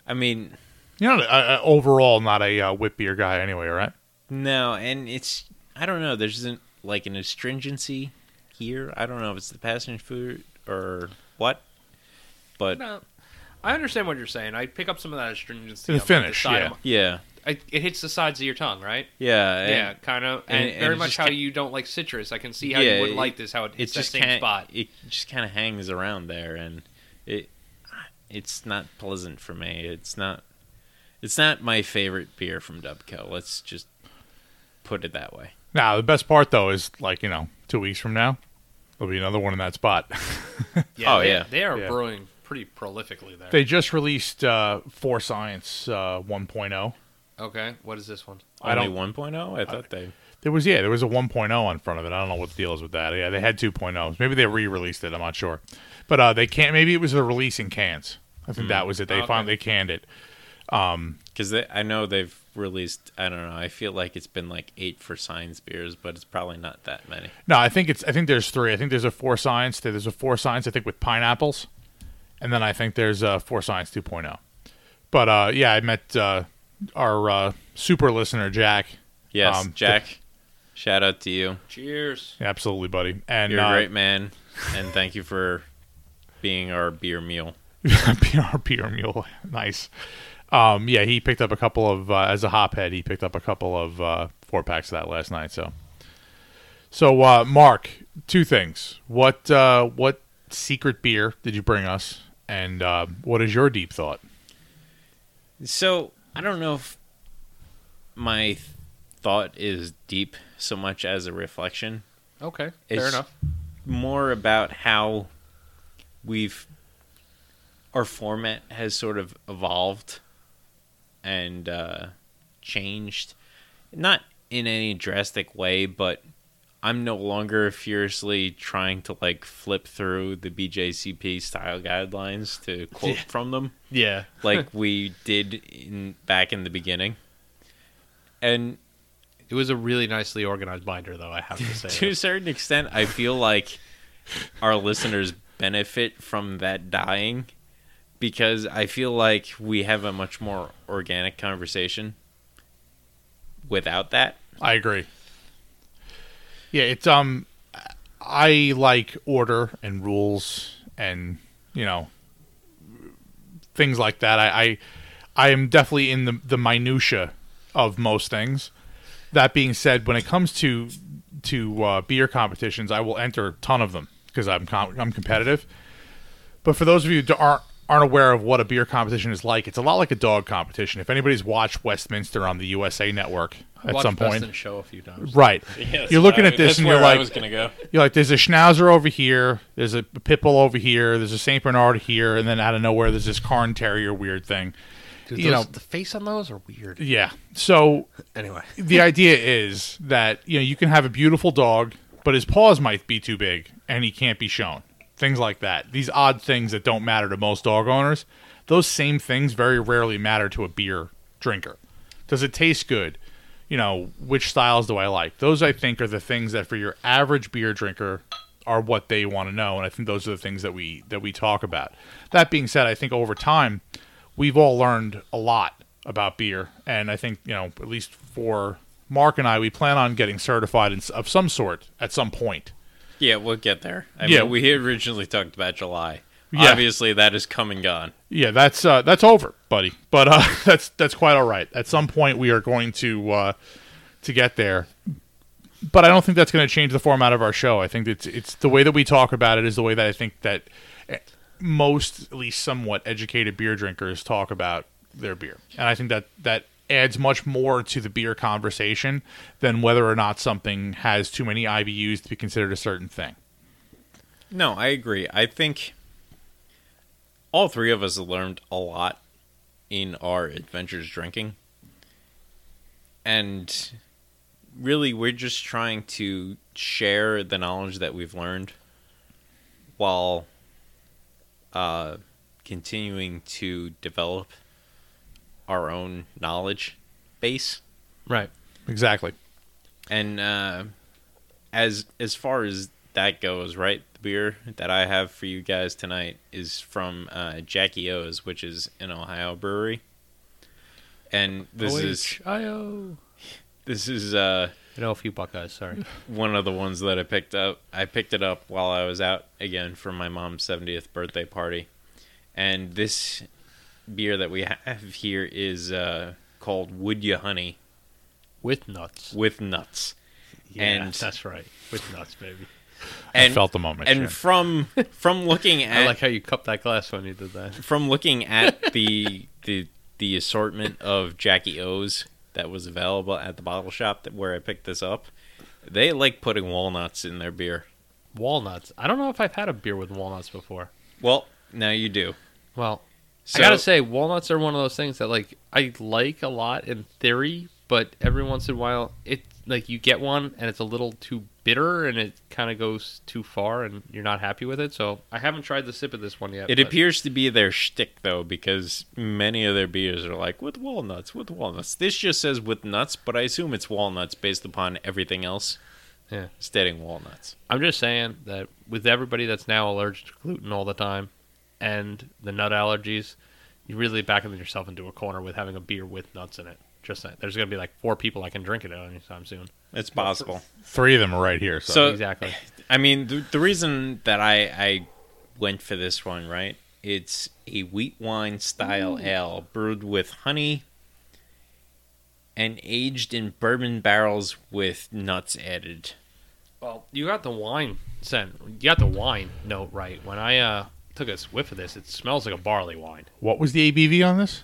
I mean, you know, uh, uh, overall not a uh, whip beer guy anyway, right? no, and it's I don't know. There's isn't like an astringency here. I don't know if it's the passion food or what, but No, I understand what you're saying. I pick up some of that astringency. The on, like, finish, side yeah. my- yeah, I, it hits the sides of your tongue, right? yeah, and yeah, kind of, and, and- and very it much how ca- you don't like citrus. I can see how Yeah, you wouldn't it- like this. How it It hits that just same kind spot. it just kind of hangs around there, and it it's not pleasant for me. It's not it's not my favorite beer from Dubco. Let's just put it that way. Now the best part though is like you know two weeks from now there'll be another one in that spot. (laughs) Yeah, Oh, they, yeah. they are Yeah. brewing pretty prolifically there. they just released uh, For Science uh, 1.0. okay, what is this one? I Only don't- 1.0? I thought they There was yeah, there was a 1.0 on front of it. I don't know what the deal is with that. Yeah, they had 2.0s. Maybe they re-released it. I'm not sure, but uh, they can't. Maybe it was the release in cans. I think that was it. They Okay. finally canned it. Because I know they've released. I don't know. I feel like it's been like eight for science beers, but it's probably not that many. No, I think it's. I think there's three. I think there's a For Science. There's a For Science. I think with pineapples, and then I think there's a For Science 2.0. But uh, yeah, I met uh, our uh, super listener Jack. Yes, Um, Jack. Shout out to you. Cheers. Absolutely, buddy. And You're uh, a great man, and thank you for being our beer meal. (laughs) PR beer mule. Nice. Um, yeah, he picked up a couple of uh, as a hophead. He picked up a couple of uh, four packs of that last night. So, so uh, Mark, two things. What uh, what secret beer did you bring us, and uh, what is your deep thought? So I don't know if my th- thought is deep so much as a reflection. Okay, It's fair enough. More about how we've our format has sort of evolved and uh, changed, not in any drastic way, but I'm no longer furiously trying to like flip through the BJCP style guidelines to (laughs) quote from them Yeah. (laughs) like we did in back in the beginning. And It was a really nicely organized binder, though, I have to (laughs) say. to a certain extent, I feel like our listeners benefit from that dying because I feel like we have a much more organic conversation without that. I agree. Yeah, it's um, I like order and rules and you know things like that. I I, I am definitely in the the minutia of most things. That being said, when it comes to to uh, beer competitions, I will enter a ton of them because I'm com- I'm competitive. But for those of you who aren't aren't aware of what a beer competition is like, it's a lot like a dog competition. If anybody's watched Westminster on the USA Network at Watched some Best point, in Show a few times. right? (laughs) you're looking at this and you're like, gonna go. you're like, there's a Schnauzer over here, there's a pit bull over here, there's a Saint Bernard here, and then out of nowhere there's this Cairn Terrier weird thing. Dude, You those- know- the face on those are weird. Yeah. So (laughs) Anyway, the idea is that you know you can have a beautiful dog, but his paws might be too big and he can't be shown. Things like that. These odd things that don't matter to most dog owners. Those same things very rarely matter to a beer drinker. Does it taste good? You know, which styles do I like? Those I think are the things that for your average beer drinker are what they want to know, and I think those are the things that we that we talk about. That being said, I think over time we've all learned a lot about beer, and I think you know at least for Mark and I, we plan on getting certified in, of some sort at some point. Yeah, we'll get there. I Yeah. mean, we originally talked about July. Yeah. Obviously, that is come and gone. Yeah, that's uh, that's over, buddy. But uh, (laughs) that's that's quite all right. At some point, we are going to uh, to get there. But I don't think that's going to change the format of our show. I think it's it's the way that we talk about it is the way that I think that eh, most, at least somewhat educated beer drinkers talk about their beer, and I think that that adds much more to the beer conversation than whether or not something has too many IBUs to be considered a certain thing. No, I agree. I think all three of us learned a lot in our adventures drinking. And really, we're just trying to share the knowledge that we've learned while uh, continuing to develop our own knowledge base. right. Exactly. And uh, as as far as that goes, right? The beer that I have for you guys tonight is from uh, Jackie O's, which is an Ohio brewery. And this is O-H-I-O. this is uh, You know a few Buckeyes, sorry. (laughs) one of the ones that I picked up. I picked it up while I was out again for my mom's 70th birthday party. And this beer that we have here is uh, called Wood You Honey With nuts. with nuts. Yeah, and- that's right. With nuts, baby. And, I felt the moment. and Jim. from from looking at I like how you cupped that glass when you did that. from looking at the the the assortment of Jackie O's that was available at the bottle shop that where I picked this up, they like putting walnuts in their beer. Walnuts. I don't know if I've had a beer with walnuts before. Well, now you do. Well, So, I gotta say, walnuts are one of those things that like I like a lot in theory, but every once in a while, it like you get one and it's a little too bitter and it kind of goes too far and you're not happy with it. So I haven't tried the sip of this one yet. it but- appears to be their shtick though, because many of their beers are like with walnuts, with walnuts. This just says with nuts, but I assume it's walnuts based upon everything else Yeah. stating walnuts. I'm just saying that with everybody that's now allergic to gluten all the time and the nut allergies, you're really backing yourself into a corner with having a beer with nuts in it. Just saying. There's gonna be like four people I can drink it anytime soon. It's possible. Three of them are right here. So, So- exactly. (sighs) I mean, the, the reason that I, I went for this one, right? It's a wheat wine style ale brewed with honey and aged in bourbon barrels with nuts added. Well, you got the wine scent. You got the wine note right. When I uh, took a whiff of this, it smells like a barley wine. what was the ABV on this?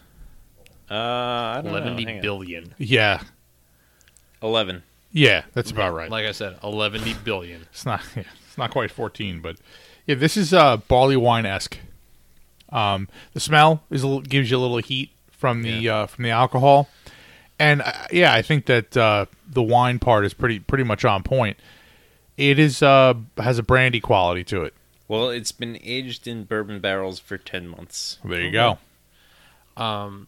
Uh, I don't know. Eleven Hang on. billion. Yeah, 11. yeah, that's about right. Like I said, eleven billion. It's not. (laughs) Yeah, it's not quite fourteen, but Yeah, this is uh, barley wine esque. Um, the smell is a little, gives you a little heat from the uh, from the alcohol, and uh, yeah, I think that uh, the wine part is pretty pretty much on point. It is uh, has a brandy quality to it. Well, it's been aged in bourbon barrels for 10 months. There you go. Um,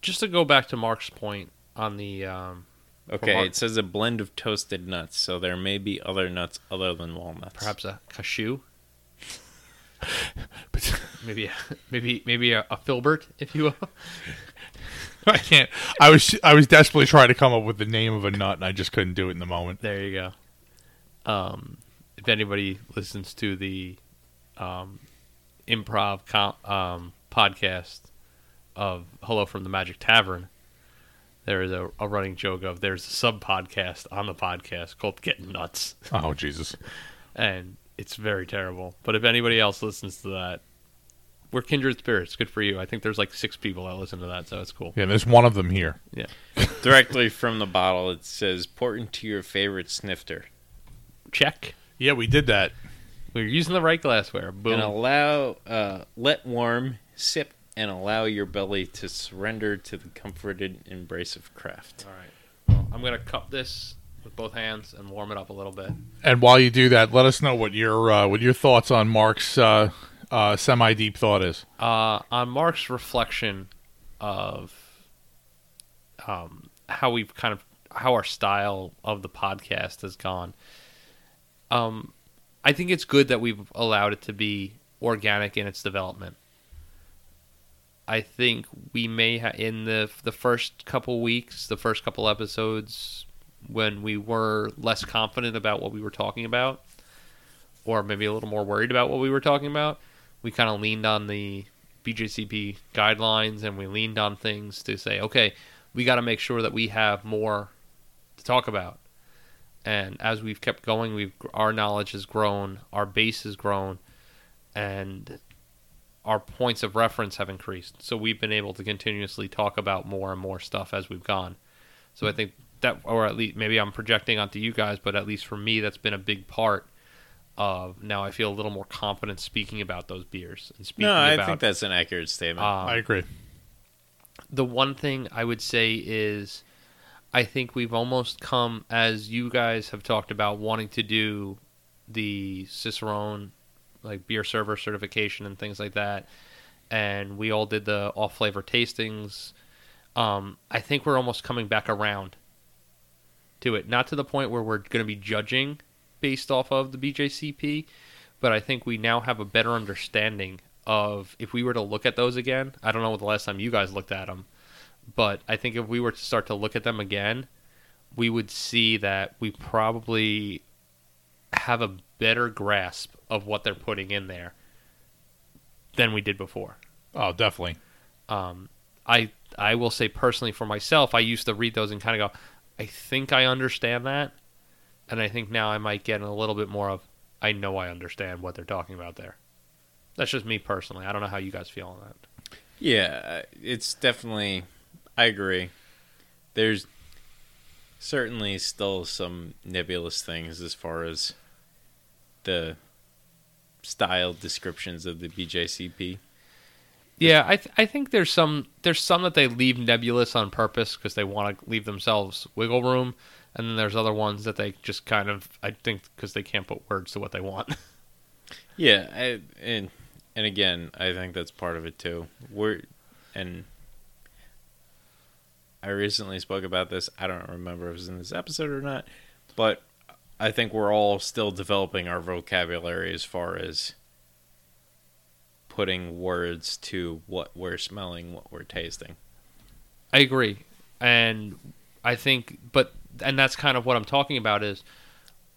just to go back to Mark's point on the um, Okay, Mark- it says a blend of toasted nuts, so there may be other nuts other than walnuts. perhaps a cashew, (laughs) maybe a, maybe maybe a, a filbert, if you will. I can't. I was I was desperately trying to come up with the name of a nut, and I just couldn't do it in the moment. There you go. Um, if anybody listens to the um, improv com- um, podcast of Hello from the Magic Tavern, there is a, a running joke of there's a sub podcast on the podcast called Getting Nuts, Oh Jesus! and it's very terrible. But if anybody else listens to that, we're kindred spirits. Good for you. I think there's like six people that listen to that, so it's cool. Yeah, there's one of them here. Yeah. Directly from the bottle, it says pour into your favorite snifter Check. Yeah, we did that. We're using the right glassware. Boom. and allow, uh, let warm, sip, and allow your belly to surrender to the comforted embrace of craft. All right. Well, I'm gonna cup this with both hands and warm it up a little bit. And while you do that, let us know what your uh, what your thoughts on Mark's uh, uh, semi deep thought is. Uh, on Mark's reflection of um, how we've kind of how our style of the podcast has gone. Um, I think it's good that we've allowed it to be organic in its development. I think we may ha- in the the first couple weeks, the first couple episodes, when we were less confident about what we were talking about, or maybe a little more worried about what we were talking about, we kind of leaned on the BJCP guidelines and we leaned on things to say, okay, we got to make sure that we have more to talk about. And as we've kept going, we've our knowledge has grown, our base has grown, and our points of reference have increased. So we've been able to continuously talk about more and more stuff as we've gone. So I think that, or at least maybe I'm projecting onto you guys, but at least for me, that's been a big part of now I feel a little more confident speaking about those beers and speaking No, I about think that's an accurate statement. um, I agree. the one thing I would say is I think we've almost come as you guys have talked about wanting to do the Cicerone like beer server certification and things like that. And we all did the off flavor tastings. Um, I think we're almost coming back around to it. Not to the point where we're going to be judging based off of the BJCP but I think we now have a better understanding of if we were to look at those again. I don't know the last time you guys looked at them, but I think if we were to start to look at them again, we would see that we probably have a better grasp of what they're putting in there than we did before. Oh, definitely. Um, I I will say personally for myself, I used to read those and kind of go, I think I understand that, and I think now I might get a little bit more of I know I understand what they're talking about there. That's just me personally. I don't know how you guys feel on that. Yeah, it's definitely. I agree. There's certainly still some nebulous things as far as the style descriptions of the BJCP. Yeah, I th- I think there's some there's some that they leave nebulous on purpose because they want to leave themselves wiggle room, and then there's other ones that they just kind of I think because they can't put words to what they want. (laughs) Yeah, I, and and again, I think that's part of it too. We're and I recently spoke about this. I don't remember if it was in this episode or not, but I think we're all still developing our vocabulary as far as putting words to what we're smelling, what we're tasting. I agree, and I think, but and that's kind of what I'm talking about is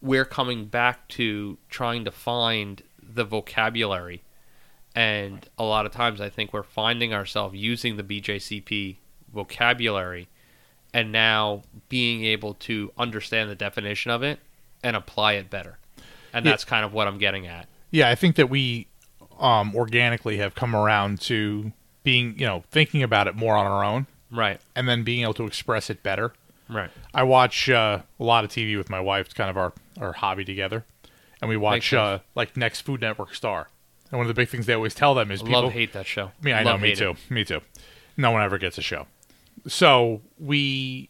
we're coming back to trying to find the vocabulary, and a lot of times I think we're finding ourselves using the BJCP vocabulary, and now being able to understand the definition of it and apply it better, and Yeah. that's kind of what I'm getting at. Yeah, I think that we um, organically have come around to being, you know, thinking about it more on our own, Right, and then being able to express it better. right, I watch uh, a lot of TV with my wife. It's kind of our, our hobby together. and we watch uh, like Next Food Network Star. And one of the big things they always tell them is people love hate that show. me, I know, me too. it. Me too. No one ever gets a show. So we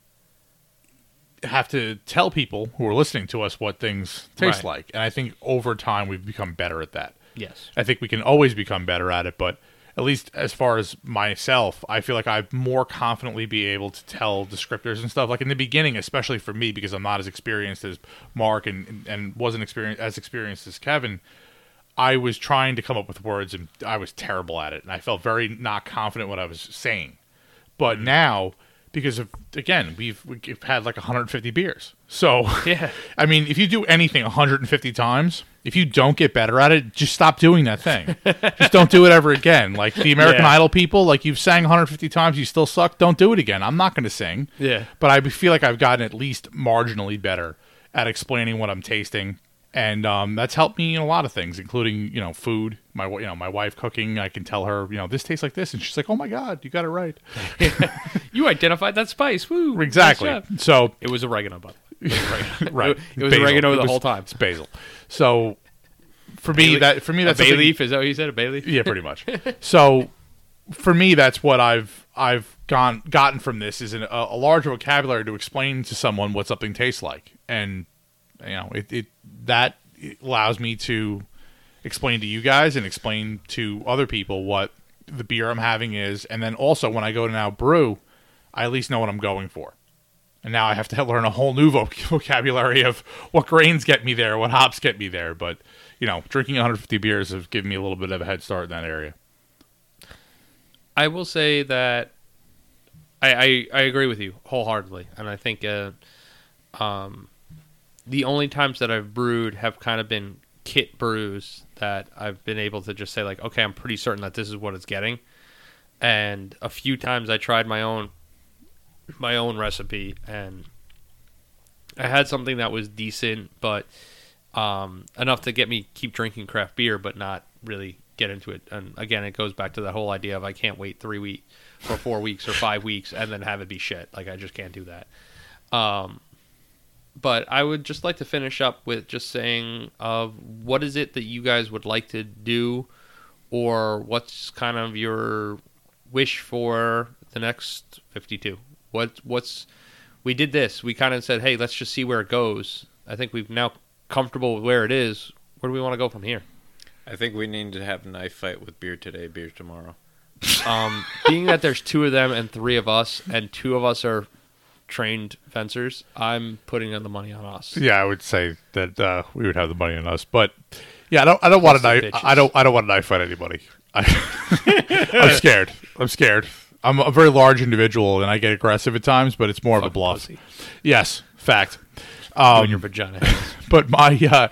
have to tell people who are listening to us what things taste Right. like. And I think over time we've become better at that. Yes. I think we can always become better at it, but at least as far as myself, I feel like I more confidently be able to tell descriptors and stuff. Like in the beginning, especially for me, because I'm not as experienced as Mark and and wasn't experienced as experienced as Kevin. I was trying to come up with words and I was terrible at it, and I felt very not confident what I was saying. But now, because of again, we've we've had like 150 beers, so (laughs) Yeah. (laughs) I mean, if you do anything 150 times, if you don't get better at it, just stop doing that thing. (laughs) just don't do it ever again. Like the American Yeah. Idol people, like you've sang 150 times, you still suck. Don't do it again. I'm not going to sing. Yeah. But I feel like I've gotten at least marginally better at explaining what I'm tasting, and um, that's helped me in a lot of things, including you know food. My you know my wife cooking, I can tell her you know this tastes like this, and she's like, oh my god, you got it right. (laughs) You identified that spice. Woo. Exactly. job. So It was oregano, by the way. It was (laughs) oregano. right, It was Basil. oregano It the was- whole time. It's (laughs) basil. So for me, that for me A that's bay leaf. Is that what you said? A bay leaf? Yeah, pretty much. so for me, that's what I've I've gone gotten from this is an, a, a larger vocabulary to explain to someone what something tastes like, and you know it, it that allows me to explain to you guys and explain to other people what the beer I'm having is, and then also when I go to now brew, I at least know what I'm going for. And now I have to (laughs) learn a whole new voc- (laughs) vocabulary of what grains get me there, what hops get me there. But you know, drinking 150 beers has given me a little bit of a head start in that area. I will say that I, I, I agree with you wholeheartedly, and I think uh, um, the only times that I've brewed have kind of been kit brews that I've been able to just say like, okay, I'm pretty certain that this is what it's getting, and a few times I tried my own my own recipe and I had something that was decent, but um, enough to get me keep drinking craft beer, but not really get into it. And again, it goes back to that whole idea of I can't wait three weeks or four weeks or five weeks and then have it be shit. Like I just can't do that. Um, but I would just like to finish up with just saying of what is it that you guys would like to do, or what's kind of your wish for the next fifty-two. What what's we did this. We kind of said, hey, let's just see where it goes. I think we've now comfortable with where it is. Where do we want to go from here? I think we need to have a knife fight with beer today, beer tomorrow. Um, being that there's two of them and three of us, and two of us are trained fencers, I'm putting the money on us. Yeah, I would say that uh, we would have the money on us, but yeah, I don't. I don't want to knife. bitches. I don't. I don't want to knife fight anybody. I, (laughs) I'm scared. I'm scared. I'm a very large individual, and I get aggressive at times, but it's more of a bluff. pussy. Yes, fact. Doing your vagina. (laughs) but my uh,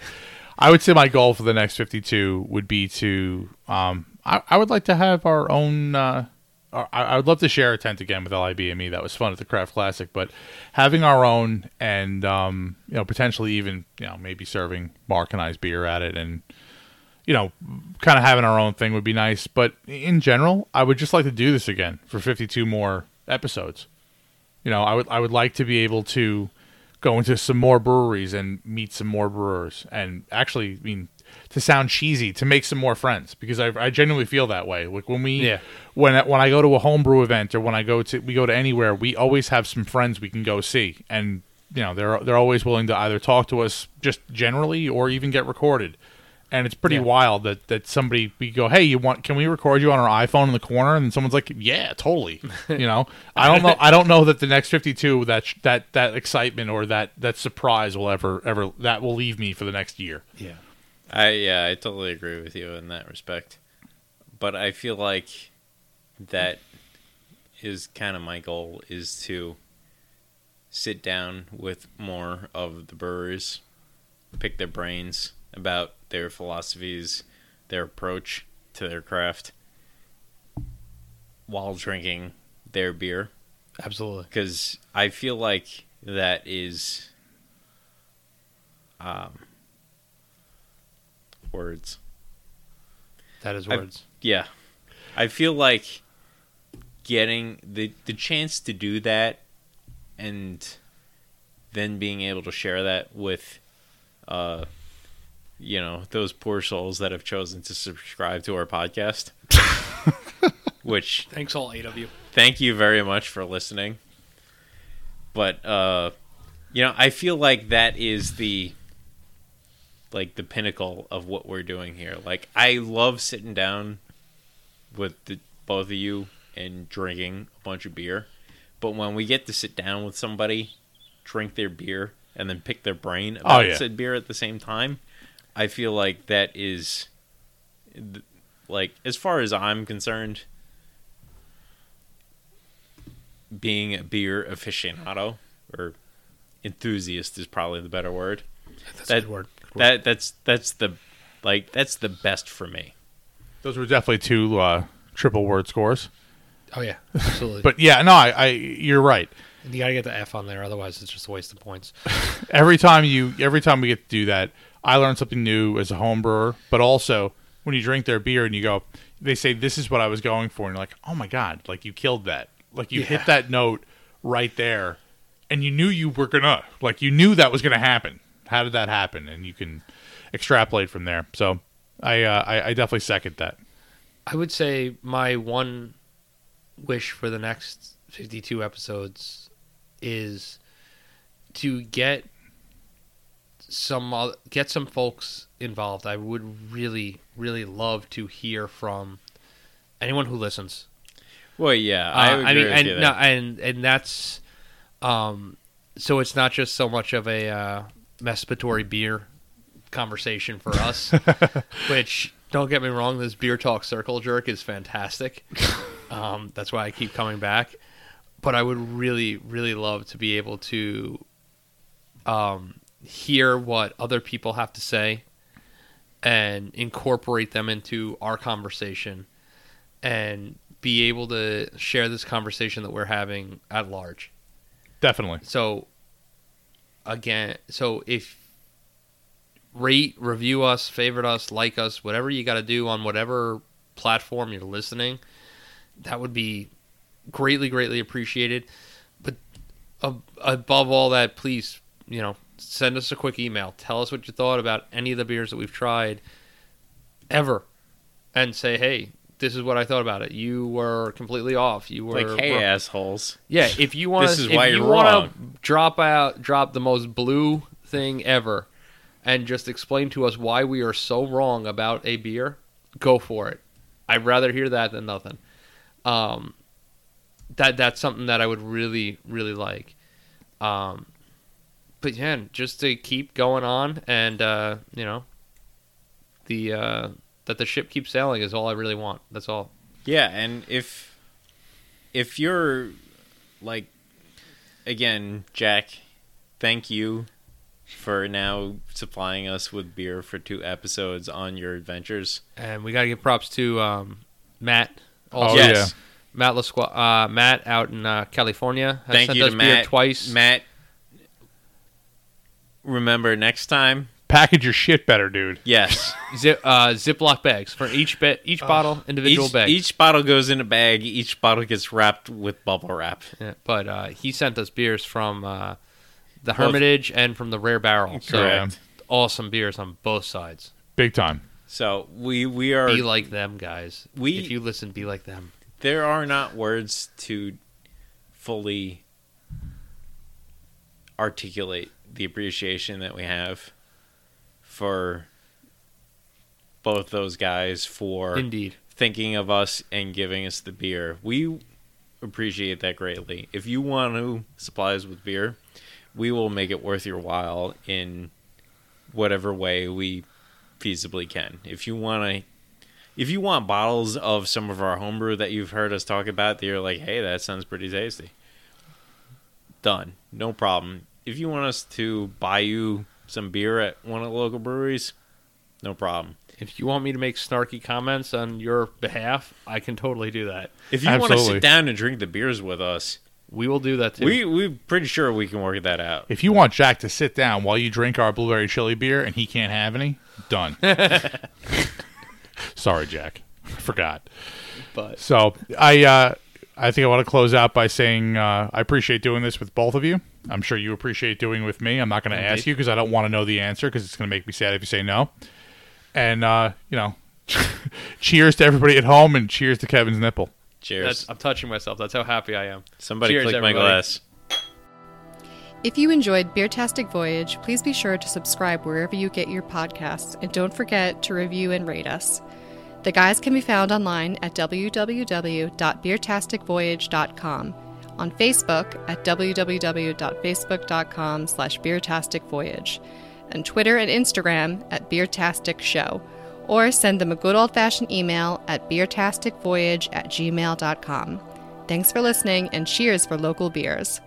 I would say my goal for the next 52 would be to um, I, I would like to have our own uh, I, would love to share a tent again with LIB and me. That was fun at the Craft Classic. But having our own and um, you know potentially even you know maybe serving Mark and I's beer at it and you know kind of having our own thing would be nice. But in general I would just like to do this again for 52 more episodes. You know, I would I would like to be able to go into some more breweries and meet some more brewers, and actually, I mean, to sound cheesy, to make some more friends because I, I genuinely feel that way. Like when we Yeah. when when I go to a homebrew event or when I go to we go to anywhere, we always have some friends we can go see, and you know they're they're always willing to either talk to us just generally or even get recorded. And it's pretty Yeah. wild that, that somebody we go, hey, you want? Can we record you on our iPhone in the corner? And someone's like, yeah, totally. (laughs) You know, I don't know. I don't know that the next fifty two that sh- that that excitement or that that surprise will ever ever that will leave me for the next year. yeah. I yeah, I totally agree with you in that respect. But I feel like that is kind of my goal is to sit down with more of the brewers, pick their brains about their philosophies, their approach to their craft while drinking their beer Absolutely. because I feel like that is um words. That is words. Yeah. I feel like getting the the chance to do that and then being able to share that with uh you know those poor souls that have chosen to subscribe to our podcast. (laughs) which Thanks, all eight of you. thank you very much for listening. But uh you know, I feel like that is the like the pinnacle of what we're doing here. Like I love sitting down with the, both of you and drinking a bunch of beer. But when we get to sit down with somebody, drink their beer and then pick their brain oh, about yeah. said beer at the same time, I feel like that is like as far as I'm concerned, being a beer aficionado or enthusiast is probably the better word. That's That- a good word. Good word. That that's that's the like that's the best for me. Those were definitely two uh, triple word scores. oh yeah, (laughs) absolutely. But yeah, no, I, I you're right. you gotta get the F on there, otherwise it's just a waste of points. (laughs) Every time you, every time we get to do that, I learn something new as a home brewer. But also, when you drink their beer and you go, they say this is what I was going for, and you're like, oh my god, like you killed that, like you Yeah. hit that note right there, and you knew you were gonna, like you knew that was gonna happen. How did that happen? And you can extrapolate from there. So I, uh, I, I definitely second that. I would say my one wish for the next 52 episodes is to get some get some folks involved. I would really really love to hear from anyone who listens. Well, yeah, Uh, I, I, mean, with and you no, and and that's um, so it's not just so much of a uh, masturbatory beer conversation for us, (laughs) which don't get me wrong, this beer talk circle jerk is fantastic. (laughs) Um, that's why I keep coming back. But I would really, really love to be able to um, hear what other people have to say and incorporate them into our conversation and be able to share this conversation that we're having at large. Definitely. So again, so if rate, review us, favorite us, like us, whatever you got to do on whatever platform you're listening, that would be greatly, greatly appreciated. But ab- above all that, please, you know, send us a quick email. Tell us what you thought about any of the beers that we've tried ever, and say, hey. This is what I thought about it. You were completely off. You were like, hey, wrong. assholes. Yeah, if you want This to, is if why you want to drop out, drop the most blue thing ever, and just explain to us why we are so wrong about a beer, go for it. I'd rather hear that than nothing. Um, that that's something that I would really, really like. Um, but yeah, just to keep going on, and uh, you know, the uh, that the ship keeps sailing is all I really want. That's all. Yeah, and if if you're like again, Jack, thank you for now supplying us with beer for two episodes on your adventures. And we got to give props to um, Matt. Oh, Also, yeah. Matt Lasqua- uh, Matt out in uh, California. Has Thank sent you us to beer Matt twice. Matt remember next time, Package your shit better, dude. yes. (laughs) Zip, uh, Ziploc bags for each bit, each bottle, individual each, bag. each bottle goes in a bag, each bottle gets wrapped with bubble wrap. Yeah, but uh, he sent us beers from uh, the Hermitage and from the Rare Barrel. So Correct. awesome beers on both sides. Big time. So we we are Be like them, guys. We- if you listen, be like them. there are not words to fully articulate the appreciation that we have for both those guys for Indeed. thinking of us and giving us the beer. We appreciate that greatly. If you want to supply us with beer, we will make it worth your while in whatever way we feasibly can. If you want to if you want bottles of some of our homebrew that you've heard us talk about that you're like, "Hey, that sounds pretty tasty." Done. No problem. If you want us to buy you some beer at one of the local breweries, no problem. If you want me to make snarky comments on your behalf, I can totally do that. If you want to Absolutely. sit down and drink the beers with us, We will do that too. we we're pretty sure we can work that out. If you want Jack to sit down while you drink our blueberry chili beer and he can't have any, done. (laughs) Sorry, Jack. I (laughs) forgot. but So I uh, I think I want to close out by saying uh, I appreciate doing this with both of you. I'm sure you appreciate doing with me. I'm not going to ask you because I don't want to know the answer because it's going to make me sad if you say no. And uh, you know, (laughs) cheers to everybody at home and cheers to Kevin's nipple. Cheers. That's, I'm touching myself. That's how happy I am. Somebody Cheers, click my glass. If you enjoyed Beertastic Voyage, please be sure to subscribe wherever you get your podcasts and don't forget to review and rate us. The guys can be found online at www.beertasticvoyage.com, on Facebook at www.facebook.com slash beertasticvoyage, and Twitter and Instagram at Beertastic Show, or send them a good old-fashioned email at beertasticvoyage at gmail.com. Thanks for listening and cheers for local beers.